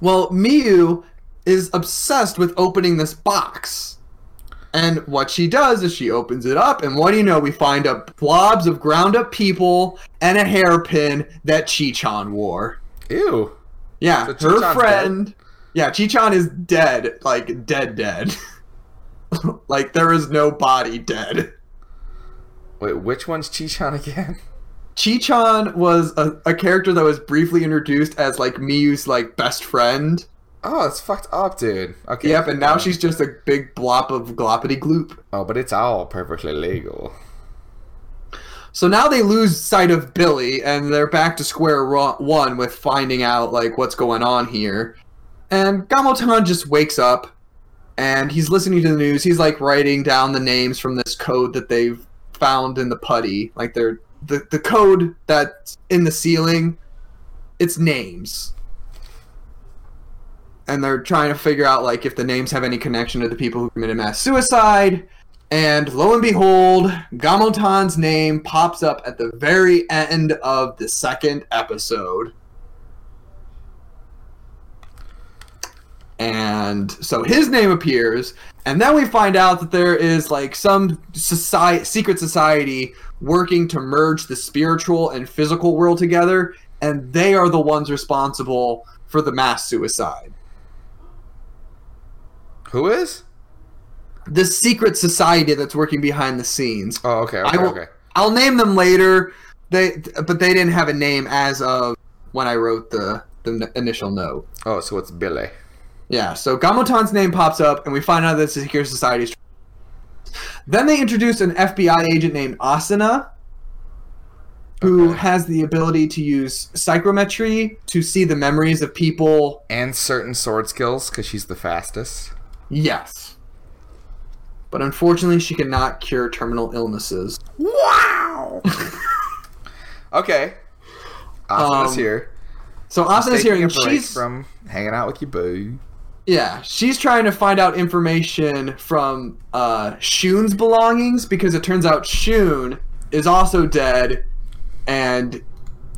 Well, Miyu is obsessed with opening this box. And what she does is she opens it up, and what do you know? We find up blobs of ground up people and a hairpin that Chi-chan wore. Ew. Yeah, So her friend. Yeah, Chi-chan is dead, like dead, dead. like there is no body dead. Wait, which one's Chi-chan again? Chi-chan was a, a character that was briefly introduced as like Miyu's like best friend. Oh, it's fucked up, dude. Okay. Yep, and now she's just a big glop of gloppity gloop. Oh, but it's all perfectly legal. So now they lose sight of Billy, and they're back to square one with finding out like what's going on here. And Gamotan just wakes up, and he's listening to the news. He's like writing down the names from this code that they've found in the putty. Like they're the the code that's in the ceiling. It's names, and they're trying to figure out like if the names have any connection to the people who committed mass suicide. And lo and behold, Gamotan's name pops up at the very end of the second episode. And so his name appears, and then we find out that there is like some society, secret society working to merge the spiritual and physical world together, and they are the ones responsible for the mass suicide. Who is? The secret society that's working behind the scenes. Oh, okay, I okay, will- okay. I'll name them later. They, but they didn't have a name as of when I wrote the the initial note. Oh, so it's Billy. Yeah. So Gamotan's name pops up, and we find out that it's secret society's. Then they introduce an FBI agent named Asuna, who Okay. has the ability to use psychometry to see the memories of people. And certain sword skills, because she's the fastest. Yes. But unfortunately, she cannot cure terminal illnesses. Wow. okay. Asuna's Um, here. So Asuna's here, and she's from hanging out with your boo. Yeah, she's trying to find out information from uh, Shun's belongings because it turns out Shun is also dead, and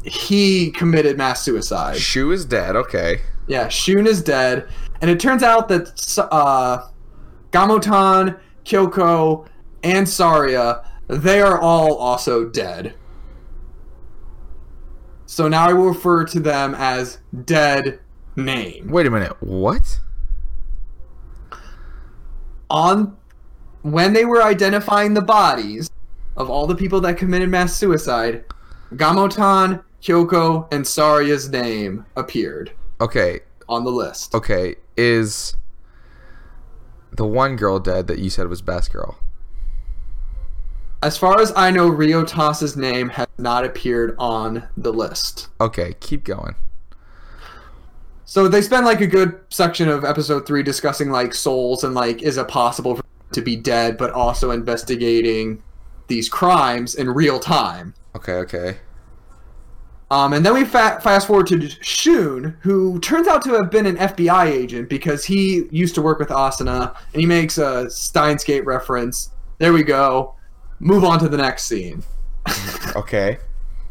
he committed mass suicide. Shu is dead. Okay. Yeah, Shun is dead, and it turns out that uh, Gamotan, Kyoko, and Saria they are all also dead. So now I will refer to them as dead name. Wait a minute. What? On when they were identifying the bodies of all the people that committed mass suicide, Gamotan, Kyoko, and Saria's name appeared. Okay. on the list. Okay, is the one girl dead that you said was best girl? As far as I know, Rio name has not appeared on the list. Okay, keep going. So they spend like a good section of episode three discussing like souls and like is it possible for to be dead, but also investigating these crimes in real time. Okay, okay. Um, and then we fa- fast forward to Shun, who turns out to have been an FBI agent because he used to work with Asuna, and he makes a Steins Gate reference. There we go. Move on to the next scene. Okay.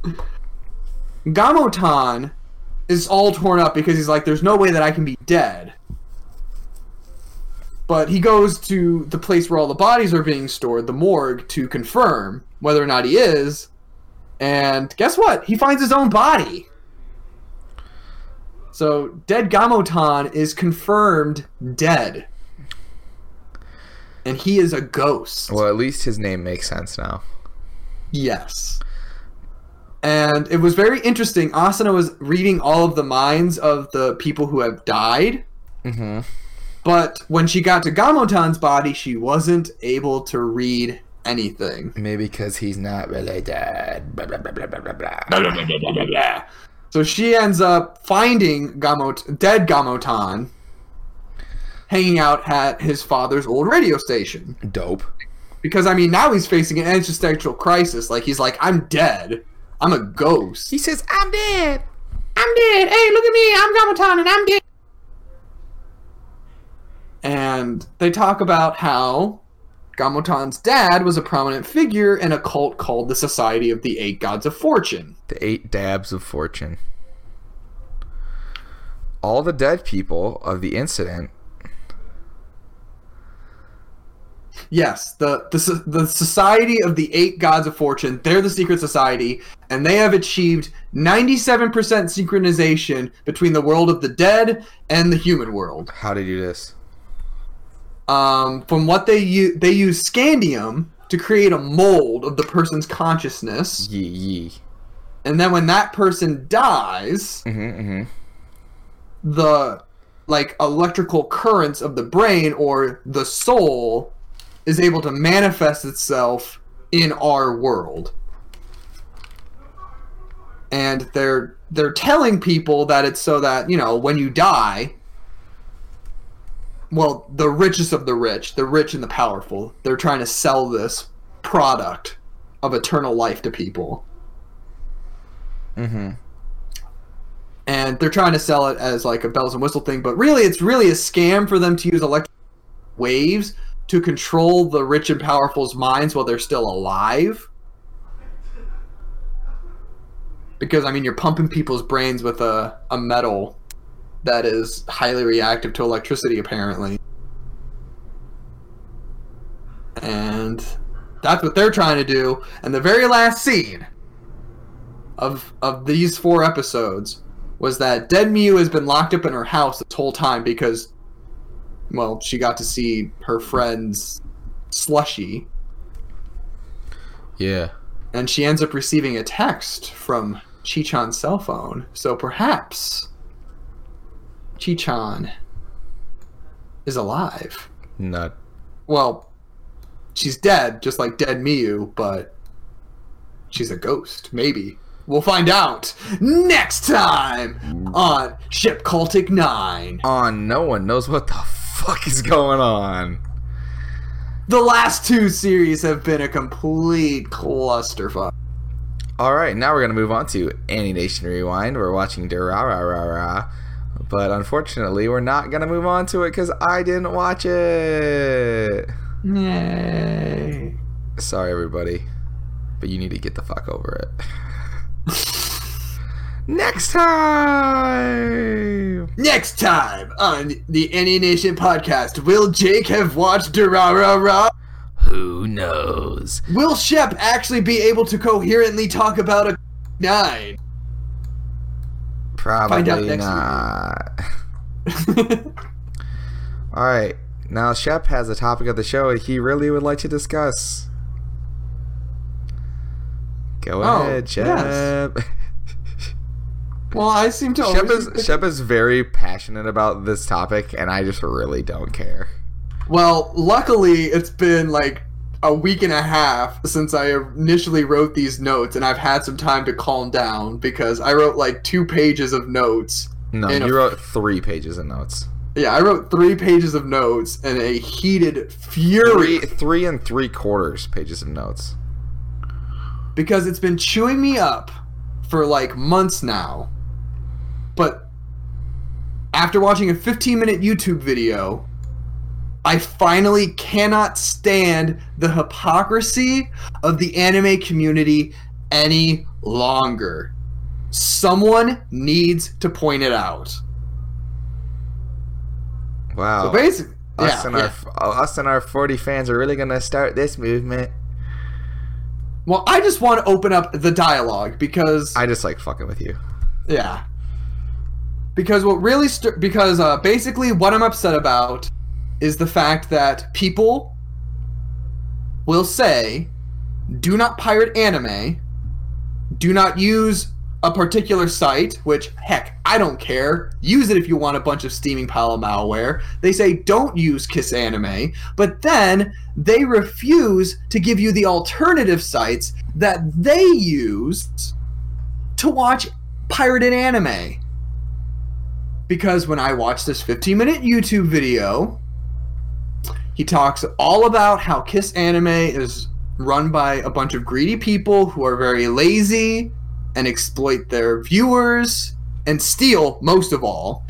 Gamotan is all torn up because he's like, there's no way that I can be dead. But he goes to the place where all the bodies are being stored, the morgue, to confirm whether or not he is. And guess what? He finds his own body. So, dead Gamotan is confirmed dead. And he is a ghost. Well, at least his name makes sense now. Yes. And it was very interesting. Asuna was reading all of the minds of the people who have died. Mm-hmm. But when she got to Gamotan's body, she wasn't able to read anything. Maybe because he's not really dead. Blah, blah, blah, blah, blah, blah, blah. So she ends up finding Gamot- dead Gamotan hanging out at his father's old radio station. Dope. Because, I mean, now he's facing an existential crisis. Like, he's like, I'm dead. I'm a ghost. He says, I'm dead. I'm dead. Hey, look at me. I'm Gamotan and I'm dead. And they talk about how Gamotan's dad was a prominent figure in a cult called the Society of the Eight Gods of Fortune. The eight dabs of fortune. All the dead people of the incident. Yes, the, the the Society of the Eight Gods of Fortune, they're the secret society, and they have achieved 97% synchronization between the world of the dead and the human world. How do you do this? um, from what they use, they use scandium to create a mold of the person's consciousness, Yee yee. and then when that person dies, Mm-hmm, mm-hmm. the like electrical currents of the brain or the soul is able to manifest itself in our world. And they're they're telling people that it's so that, you know, when you die, well, the richest of the rich, the rich and the powerful, they're trying to sell this product of eternal life to people. Mm-hmm. and they're trying to sell it as like a bells and whistle thing, but really it's really a scam for them to use electric waves to control the rich and powerful's minds while they're still alive. Because I mean you're pumping people's brains with a, a metal that is highly reactive to electricity apparently. And that's what they're trying to do. And the very last scene of of these four episodes was that Dead Miyu has been locked up in her house this whole time because, well, she got to see her friend's slushy, Yeah. and she ends up receiving a text from Chichan's cell phone. So perhaps Chichan is alive. Not. Well, she's dead, just like Dead Miyu, but she's a ghost, maybe. We'll find out next time on Ship Cultic 9. On no one knows what the fuck is going on. The last two series have been a complete clusterfuck. All right, now we're gonna move on to Annie Nation Rewind. We're watching Durarara, but unfortunately, we're not gonna move on to it because I didn't watch it. Yay. Sorry, everybody, but you need to get the fuck over it. Next time. Next time on the Any Nation podcast, will Jake have watched Durarara? Who knows? Will Shep actually be able to coherently talk about a nine? Probably out next not. All right, now Shep has a topic of the show he really would like to discuss. Go Oh, ahead, Shep. yes. Well, I seem to Shep is Shep is very passionate about this topic, and I just really don't care. Well, luckily, it's been like a week and a half since I initially wrote these notes, and I've had some time to calm down because I wrote like two pages of notes. No, In a- you wrote three pages of notes. Yeah, I wrote three pages of notes and a heated fury Three, three and three quarters pages of notes. because it's been chewing me up for like months now. But after watching a 15 minute YouTube video, I finally cannot stand the hypocrisy of the anime community any longer. Someone needs to point it out. Wow. So basically, us yeah, and yeah. our uh, us and our 40 fans are really gonna start this movement. Well, I just want to open up the dialogue because I just like fucking with you. Yeah. Because what really st- because uh, basically what I'm upset about is the fact that people will say, "Do not pirate anime. Do not use a particular site." Which heck, I don't care. Use it if you want a bunch of steaming pile of malware. They say don't use Kiss Anime, but then they refuse to give you the alternative sites that they use to watch pirated anime. Because when I watched this 15 minute YouTube video, he talks all about how Kiss Anime is run by a bunch of greedy people who are very lazy and exploit their viewers and steal most of all.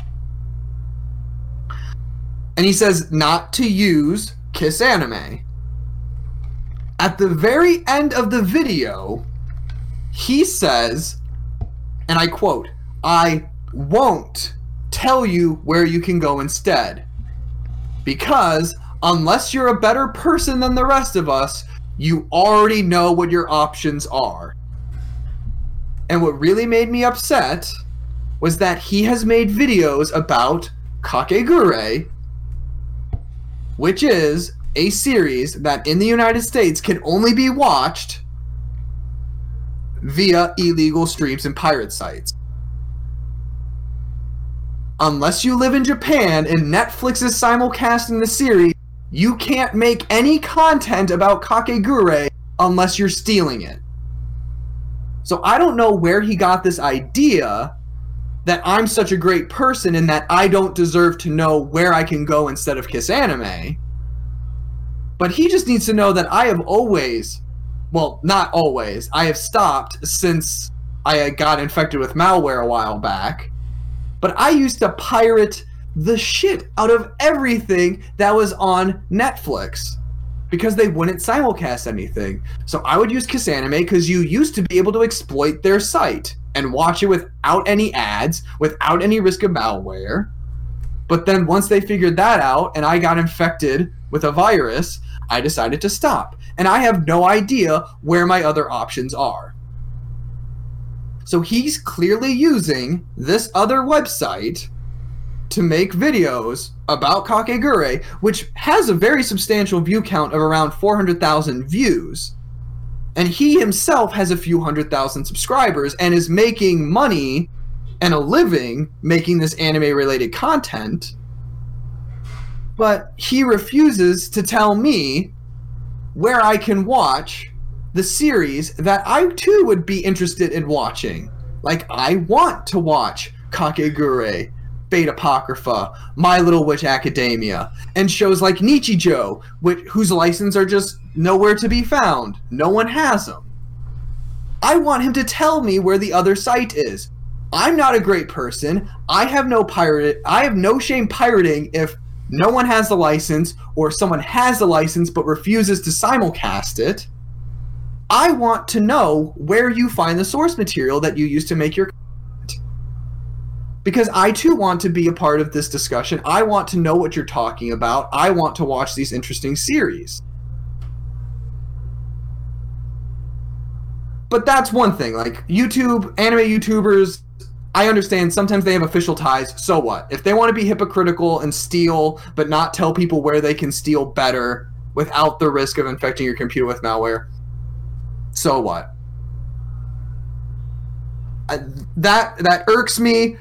And he says not to use Kiss Anime. At the very end of the video, he says, and I quote, I won't tell you where you can go instead. Because unless you're a better person than the rest of us, you already know what your options are. And what really made me upset was that he has made videos about Kakegurui, which is a series that in the United States can only be watched via illegal streams and pirate sites. Unless you live in Japan and Netflix is simulcasting the series, you can't make any content about Kakegurui unless you're stealing it. So I don't know where he got this idea that I'm such a great person and that I don't deserve to know where I can go instead of Kiss Anime. But he just needs to know that I have always, well, not always, I have stopped since I got infected with malware a while back. But I used to pirate the shit out of everything that was on Netflix because they wouldn't simulcast anything. So I would use Kiss Anime because you used to be able to exploit their site and watch it without any ads, without any risk of malware. But then once they figured that out and I got infected with a virus, I decided to stop. And I have no idea where my other options are. So he's clearly using this other website to make videos about Kakegurui, which has a very substantial view count of around 400,000 views. And he himself has a few hundred thousand subscribers and is making money and a living making this anime related content. But he refuses to tell me where I can watch the series that I too would be interested in watching. Like, I want to watch Kakegurui, Fate Apocrypha, My Little Witch Academia, and shows like Nichijou, which, whose license are just nowhere to be found. No one has them. I want him to tell me where the other site is. I'm not a great person. I have no pirate. I have no shame pirating if no one has the license or someone has the license but refuses to simulcast it. I want to know where you find the source material that you use to make your content. Because I too want to be a part of this discussion. I want to know what you're talking about. I want to watch these interesting series. But that's one thing. Like YouTube, anime YouTubers, I understand sometimes they have official ties. So what? If they want to be hypocritical and steal, but not tell people where they can steal better without the risk of infecting your computer with malware, so what? I, that that irks me.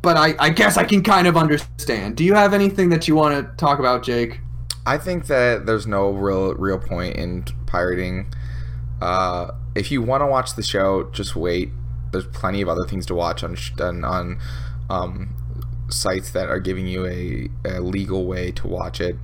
But I, I guess I can kind of understand. Do you have anything that you want to talk about, Jake? I think that there's no real real point in pirating. Uh, if you want to watch the show, just wait. There's plenty of other things to watch on on, on um, sites that are giving you a, a legal way to watch it.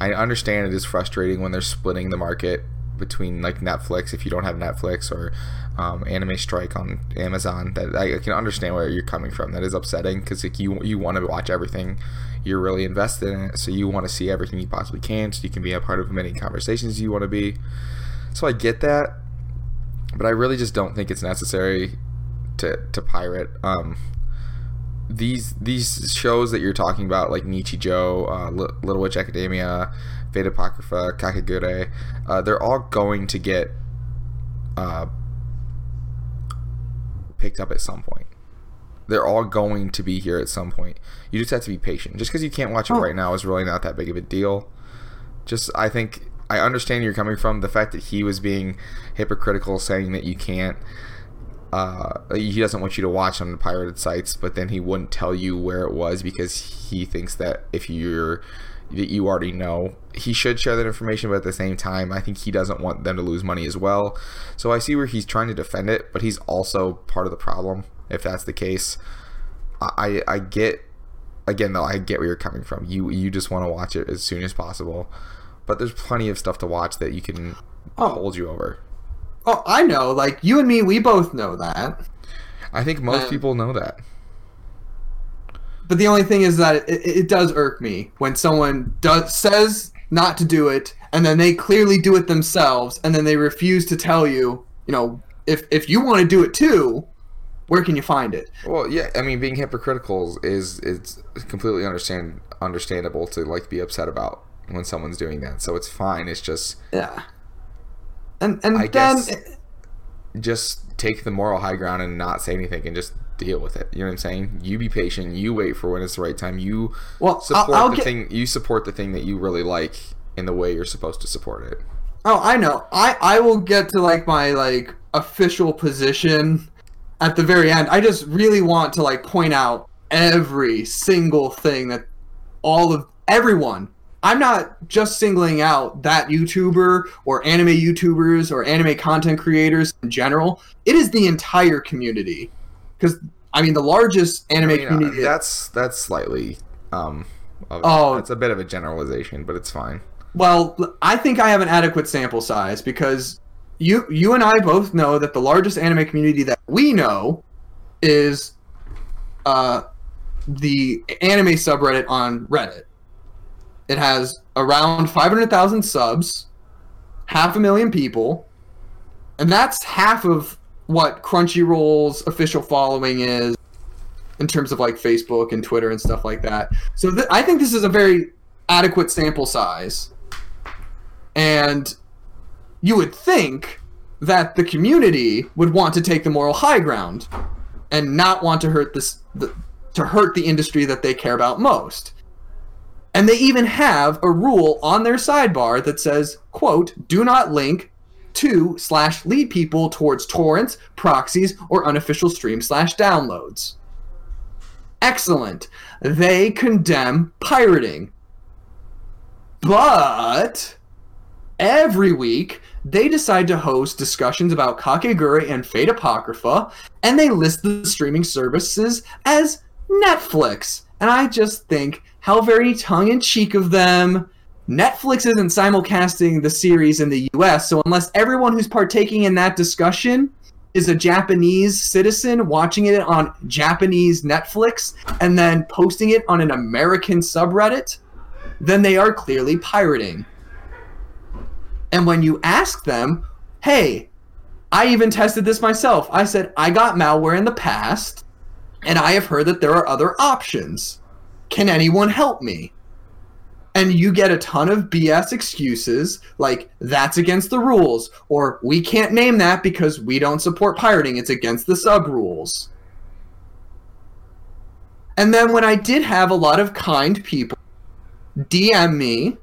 I understand it is frustrating when they're splitting the market between like Netflix if you don't have Netflix or um, Anime Strike on Amazon. That I can understand where you're coming from. That is upsetting because like, you you want to watch everything. You're really invested in it, so you want to see everything you possibly can, so you can be a part of many conversations you want to be. So I get that, but I really just don't think it's necessary to to pirate. Um, these these shows that you're talking about, like Nichijou, uh, Little Witch Academia, Fate Apocrypha, Kakegurui, uh, they're all going to get uh, picked up at some point. They're all going to be here at some point. You just have to be patient. Just because you can't watch it oh. right now is really not that big of a deal. Just, I think, I understand you're coming from. The fact that he was being hypocritical, saying that you can't uh, he doesn't want you to watch on the pirated sites, but then he wouldn't tell you where it was because he thinks that if you're that you already know, he should share that information. But at the same time, I think he doesn't want them to lose money as well. So I see where he's trying to defend it, but he's also part of the problem if that's the case. I I get again though I get where you're coming from. You you just want to watch it as soon as possible, but there's plenty of stuff to watch that you can oh. hold you over. Oh, I know. Like you and me, we both know that. I think most um, people know that. But the only thing is that it, it does irk me when someone does says not to do it, and then they clearly do it themselves, and then they refuse to tell you. You know, if if you want to do it too, where can you find it? Well, yeah, I mean, being hypocritical is is completely understand understandable to like be upset about when someone's doing that. So it's fine. It's just yeah and and I then just take the moral high ground and not say anything and just deal with it. You know what I'm saying? You be patient. You wait for when it's the right time. You well, support I'll, I'll the get... thing. You support the thing that you really like in the way you're supposed to support it. Oh, I know. I I will get to like my like official position at the very end. I just really want to like point out every single thing that all of everyone I'm not just singling out that YouTuber or anime YouTubers or anime content creators in general. It is the entire community. Because I mean, the largest anime I mean, community. that's that's slightly. Um, oh, that's a bit of a generalization, but it's fine. Well, I think I have an adequate sample size because you you and I both know that the largest anime community that we know is uh, the anime subreddit on Reddit. It has around 500,000 subs, half a million people, and that's half of what Crunchyroll's official following is in terms of like Facebook and Twitter and stuff like that. So th- I think this is a very adequate sample size. And you would think that the community would want to take the moral high ground and not want to hurt this the, to hurt the industry that they care about most. And they even have a rule on their sidebar that says, quote, do not link to slash lead people towards torrents, proxies, or unofficial stream slash downloads. Excellent. They condemn pirating. But every week they decide to host discussions about Kakegurui and Fate Apocrypha, and they list the streaming services as Netflix. And I just think how very tongue in cheek of them. Netflix isn't simulcasting the series in the US, so unless everyone who's partaking in that discussion is a Japanese citizen watching it on Japanese Netflix and then posting it on an American subreddit, then they are clearly pirating. And when you ask them, hey, I even tested this myself. I said, I got malware in the past, and I have heard that there are other options. Can anyone help me? And you get a ton of BS excuses like, that's against the rules, or we can't name that because we don't support pirating, it's against the sub rules. And then when I did have a lot of kind people DM me,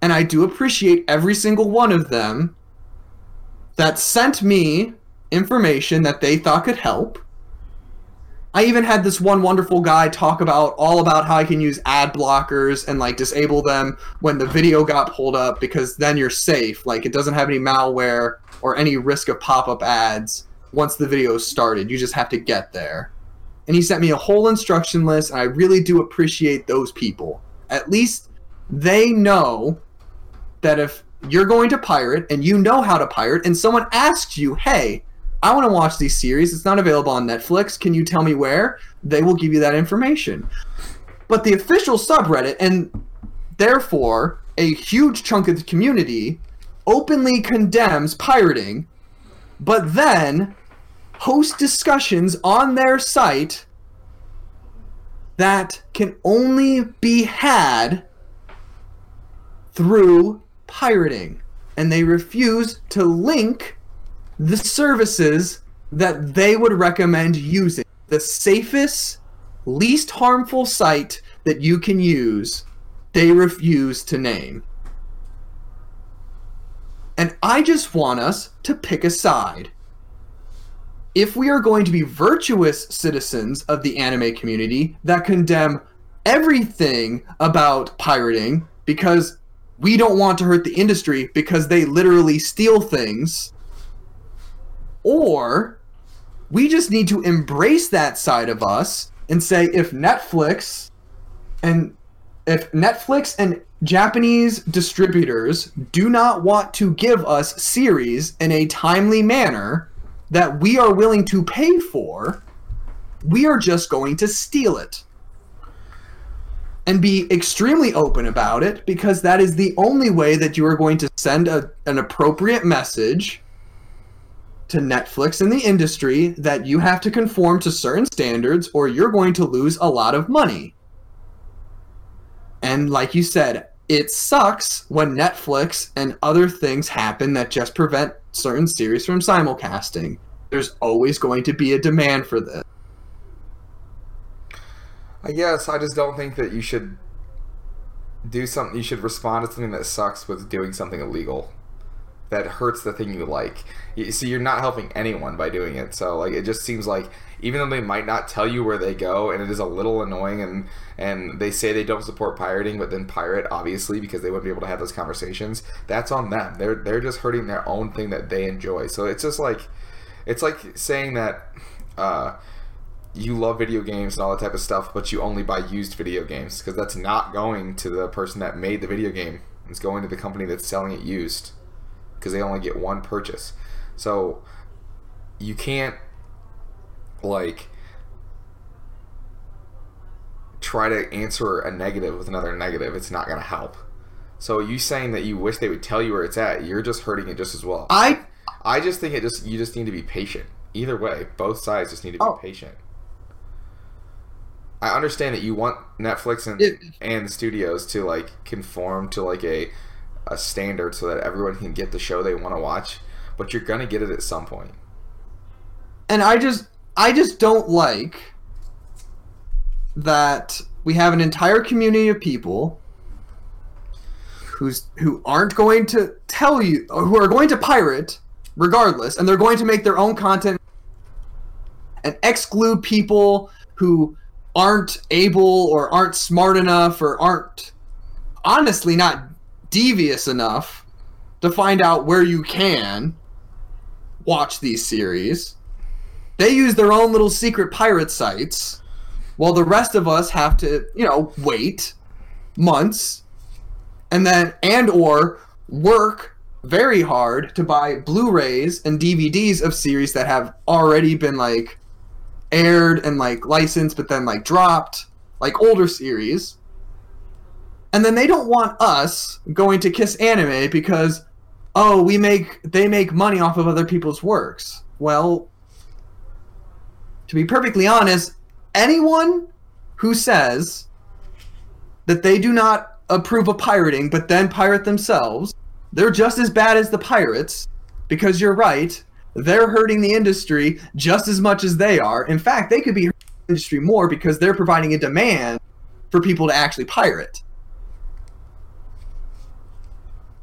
and I do appreciate every single one of them that sent me information that they thought could help. I even had this one wonderful guy talk about all about how I can use ad blockers and like disable them when the video got pulled up because then you're safe. Like it doesn't have any malware or any risk of pop-up ads once the video started. You just have to get there. And he sent me a whole instruction list and I really do appreciate those people. At least they know that if you're going to pirate and you know how to pirate and someone asks you, "Hey, I want to watch these series. It's not available on Netflix. Can you tell me where? They will give you that information. But the official subreddit, and therefore a huge chunk of the community, openly condemns pirating, but then host discussions on their site that can only be had through pirating. And they refuse to link the services that they would recommend using. The safest, least harmful site that you can use, they refuse to name. And I just want us to pick a side. If we are going to be virtuous citizens of the anime community that condemn everything about pirating because we don't want to hurt the industry because they literally steal things or we just need to embrace that side of us and say if Netflix and if Netflix and Japanese distributors do not want to give us series in a timely manner that we are willing to pay for, we are just going to steal it. And be extremely open about it because that is the only way that you are going to send a, an appropriate message to Netflix and the industry that you have to conform to certain standards or you're going to lose a lot of money. And like you said, it sucks when Netflix and other things happen that just prevent certain series from simulcasting. There's always going to be a demand for this. I guess I just don't think that you should do something. You should respond to something that sucks with doing something illegal that hurts the thing you like. See, you're not helping anyone by doing it. So like, it just seems like even though they might not tell you where they go, and it is a little annoying, and and they say they don't support pirating, but then pirate obviously because they wouldn't be able to have those conversations. That's on them. They're they're just hurting their own thing that they enjoy. So it's just like, it's like saying that. Uh, you love video games and all that type of stuff, but you only buy used video games because that's not going to the person that made the video game. It's going to the company that's selling it used because they only get one purchase. So you can't like try to answer a negative with another negative. It's not going to help. So you saying that you wish they would tell you where it's at, you're just hurting it just as well. I I just think it just you just need to be patient. Either way, both sides just need to be Oh. patient. I understand that you want Netflix and It- and studios to like conform to like a a standard so that everyone can get the show they want to watch, but you're gonna get it at some point. and I just I just don't like that we have an entire community of people who's who aren't going to tell you who are going to pirate regardless and they're going to make their own content and exclude people who aren't able or aren't smart enough or aren't honestly not devious enough to find out where you can watch these series. They use their own little secret pirate sites while the rest of us have to you know wait months and then and or work very hard to buy blu-rays and dvds of series that have already been like aired and like licensed but then like dropped like older series and then they don't want us going to KissAnime because oh we make they make money off of other people's works well to be perfectly honest, anyone who says that they do not approve of pirating but then pirate themselves, they're just as bad as the pirates because you're right. They're hurting the industry just as much as they are. In fact, they could be hurting the industry more because they're providing a demand for people to actually pirate.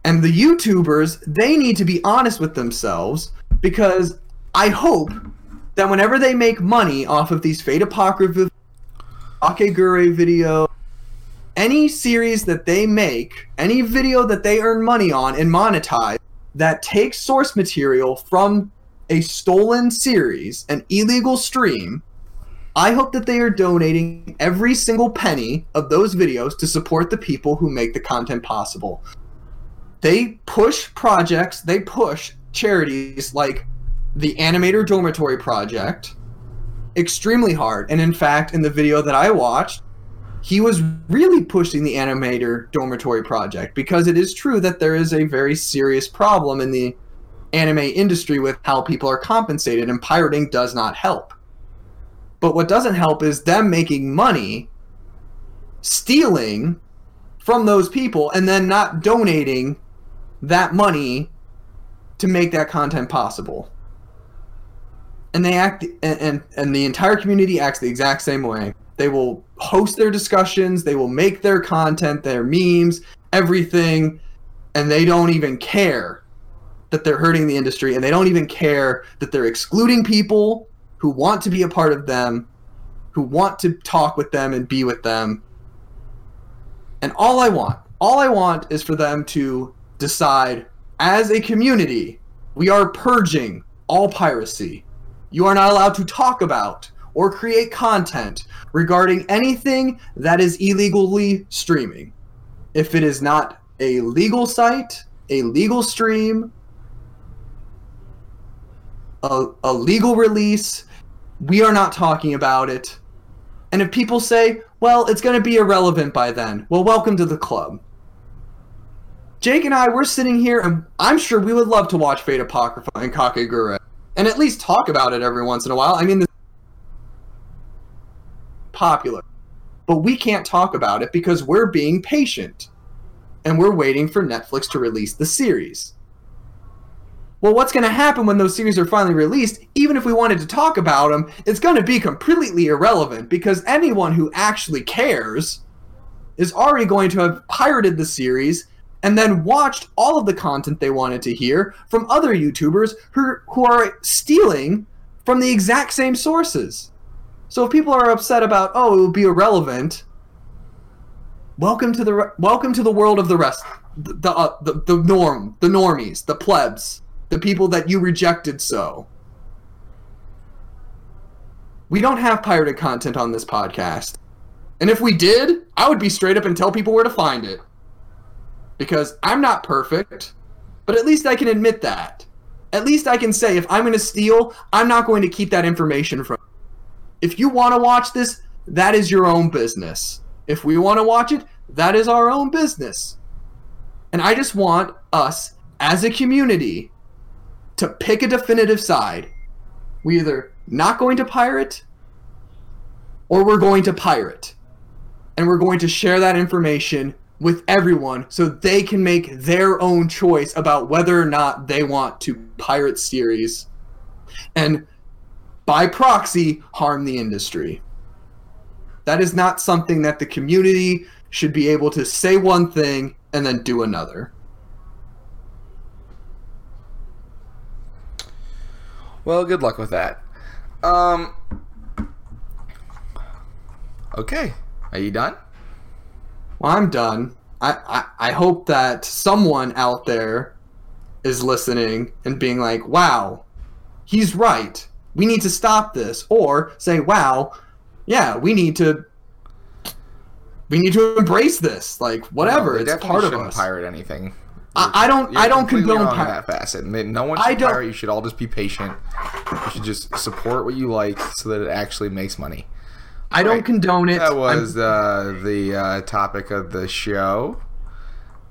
And the YouTubers, they need to be honest with themselves because I hope that whenever they make money off of these Fate Apocrypha, Kakegurui video, any series that they make, any video that they earn money on and monetize that takes source material from a stolen series, an illegal stream, I hope that they are donating every single penny of those videos to support the people who make the content possible. They push projects, they push charities like the Animator Dormitory Project extremely hard. And in fact, in the video that I watched, he was really pushing the Animator Dormitory Project because it is true that there is a very serious problem in the anime industry with how people are compensated, and pirating does not help. But what doesn't help is them making money, stealing from those people, and then not donating that money to make that content possible. And they act, and, and, and the entire community acts the exact same way. They will host their discussions, they will make their content, their memes, everything, and they don't even care that they're hurting the industry, and they don't even care that they're excluding people who want to be a part of them, who want to talk with them and be with them. And all I want, all I want is for them to decide as a community, we are purging all piracy. You are not allowed to talk about or create content regarding anything that is illegally streaming. If it is not a legal site, a legal stream, a, a legal release, we are not talking about it. And if people say, well, it's going to be irrelevant by then, well, welcome to the club. Jake and I, we're sitting here, and I'm sure we would love to watch Fate Apocrypha and Kakegurui, and at least talk about it every once in a while. I mean, this popular, but we can't talk about it because we're being patient, and we're waiting for Netflix to release the series. Well, what's going to happen when those series are finally released? Even if we wanted to talk about them, it's going to be completely irrelevant because anyone who actually cares is already going to have pirated the series and then watched all of the content they wanted to hear from other YouTubers who, who are stealing from the exact same sources. So if people are upset about, oh, it will be irrelevant, welcome to the welcome to the world of the rest, the the, uh, the, the norm, the normies, the plebs the people that you rejected so. We don't have pirated content on this podcast. And if we did, I would be straight up and tell people where to find it. Because I'm not perfect, but at least I can admit that. At least I can say if I'm going to steal, I'm not going to keep that information from. If you want to watch this, that is your own business. If we want to watch it, that is our own business. And I just want us as a community to pick a definitive side. We either not going to pirate or we're going to pirate. And we're going to share that information with everyone so they can make their own choice about whether or not they want to pirate series and by proxy harm the industry. That is not something that the community should be able to say one thing and then do another. Well, good luck with that. Um. Okay, are you done? Well, I'm done. I, I, I hope that someone out there is listening and being like, wow, he's right. We need to stop this. Or say, wow, yeah, we need to we need to embrace this. Like whatever, No, it's part of shouldn't us. pirate anything. I, I don't I don't condone pi- that facet. No one I should don't- pirate. You should all just be patient. You should just support what you like so that it actually makes money. I don't Right. condone it. That was uh, the uh, topic of the show.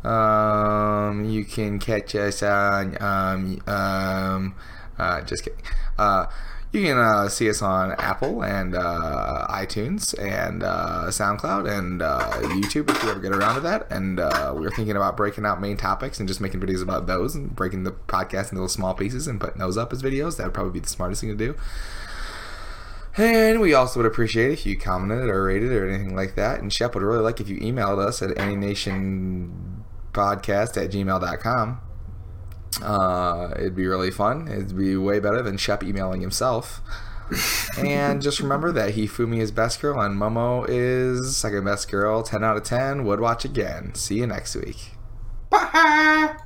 Um, you can catch us on um, um, uh, just kidding. Uh, you can uh, see us on Apple and uh, iTunes and uh, SoundCloud and uh, YouTube if you ever get around to that. And uh, we are thinking about breaking out main topics and just making videos about those and breaking the podcast into little small pieces and putting those up as videos. That would probably be the smartest thing to do. And we also would appreciate if you commented or rated or anything like that. And Shep would really like if you emailed us at anynationpodcast at gmail.com. Uh, it'd be really fun. It'd be way better than Shep emailing himself. and just remember that Hifumi is best girl and Momo is second best girl. 10 out of 10. Would watch again. See you next week. Bye.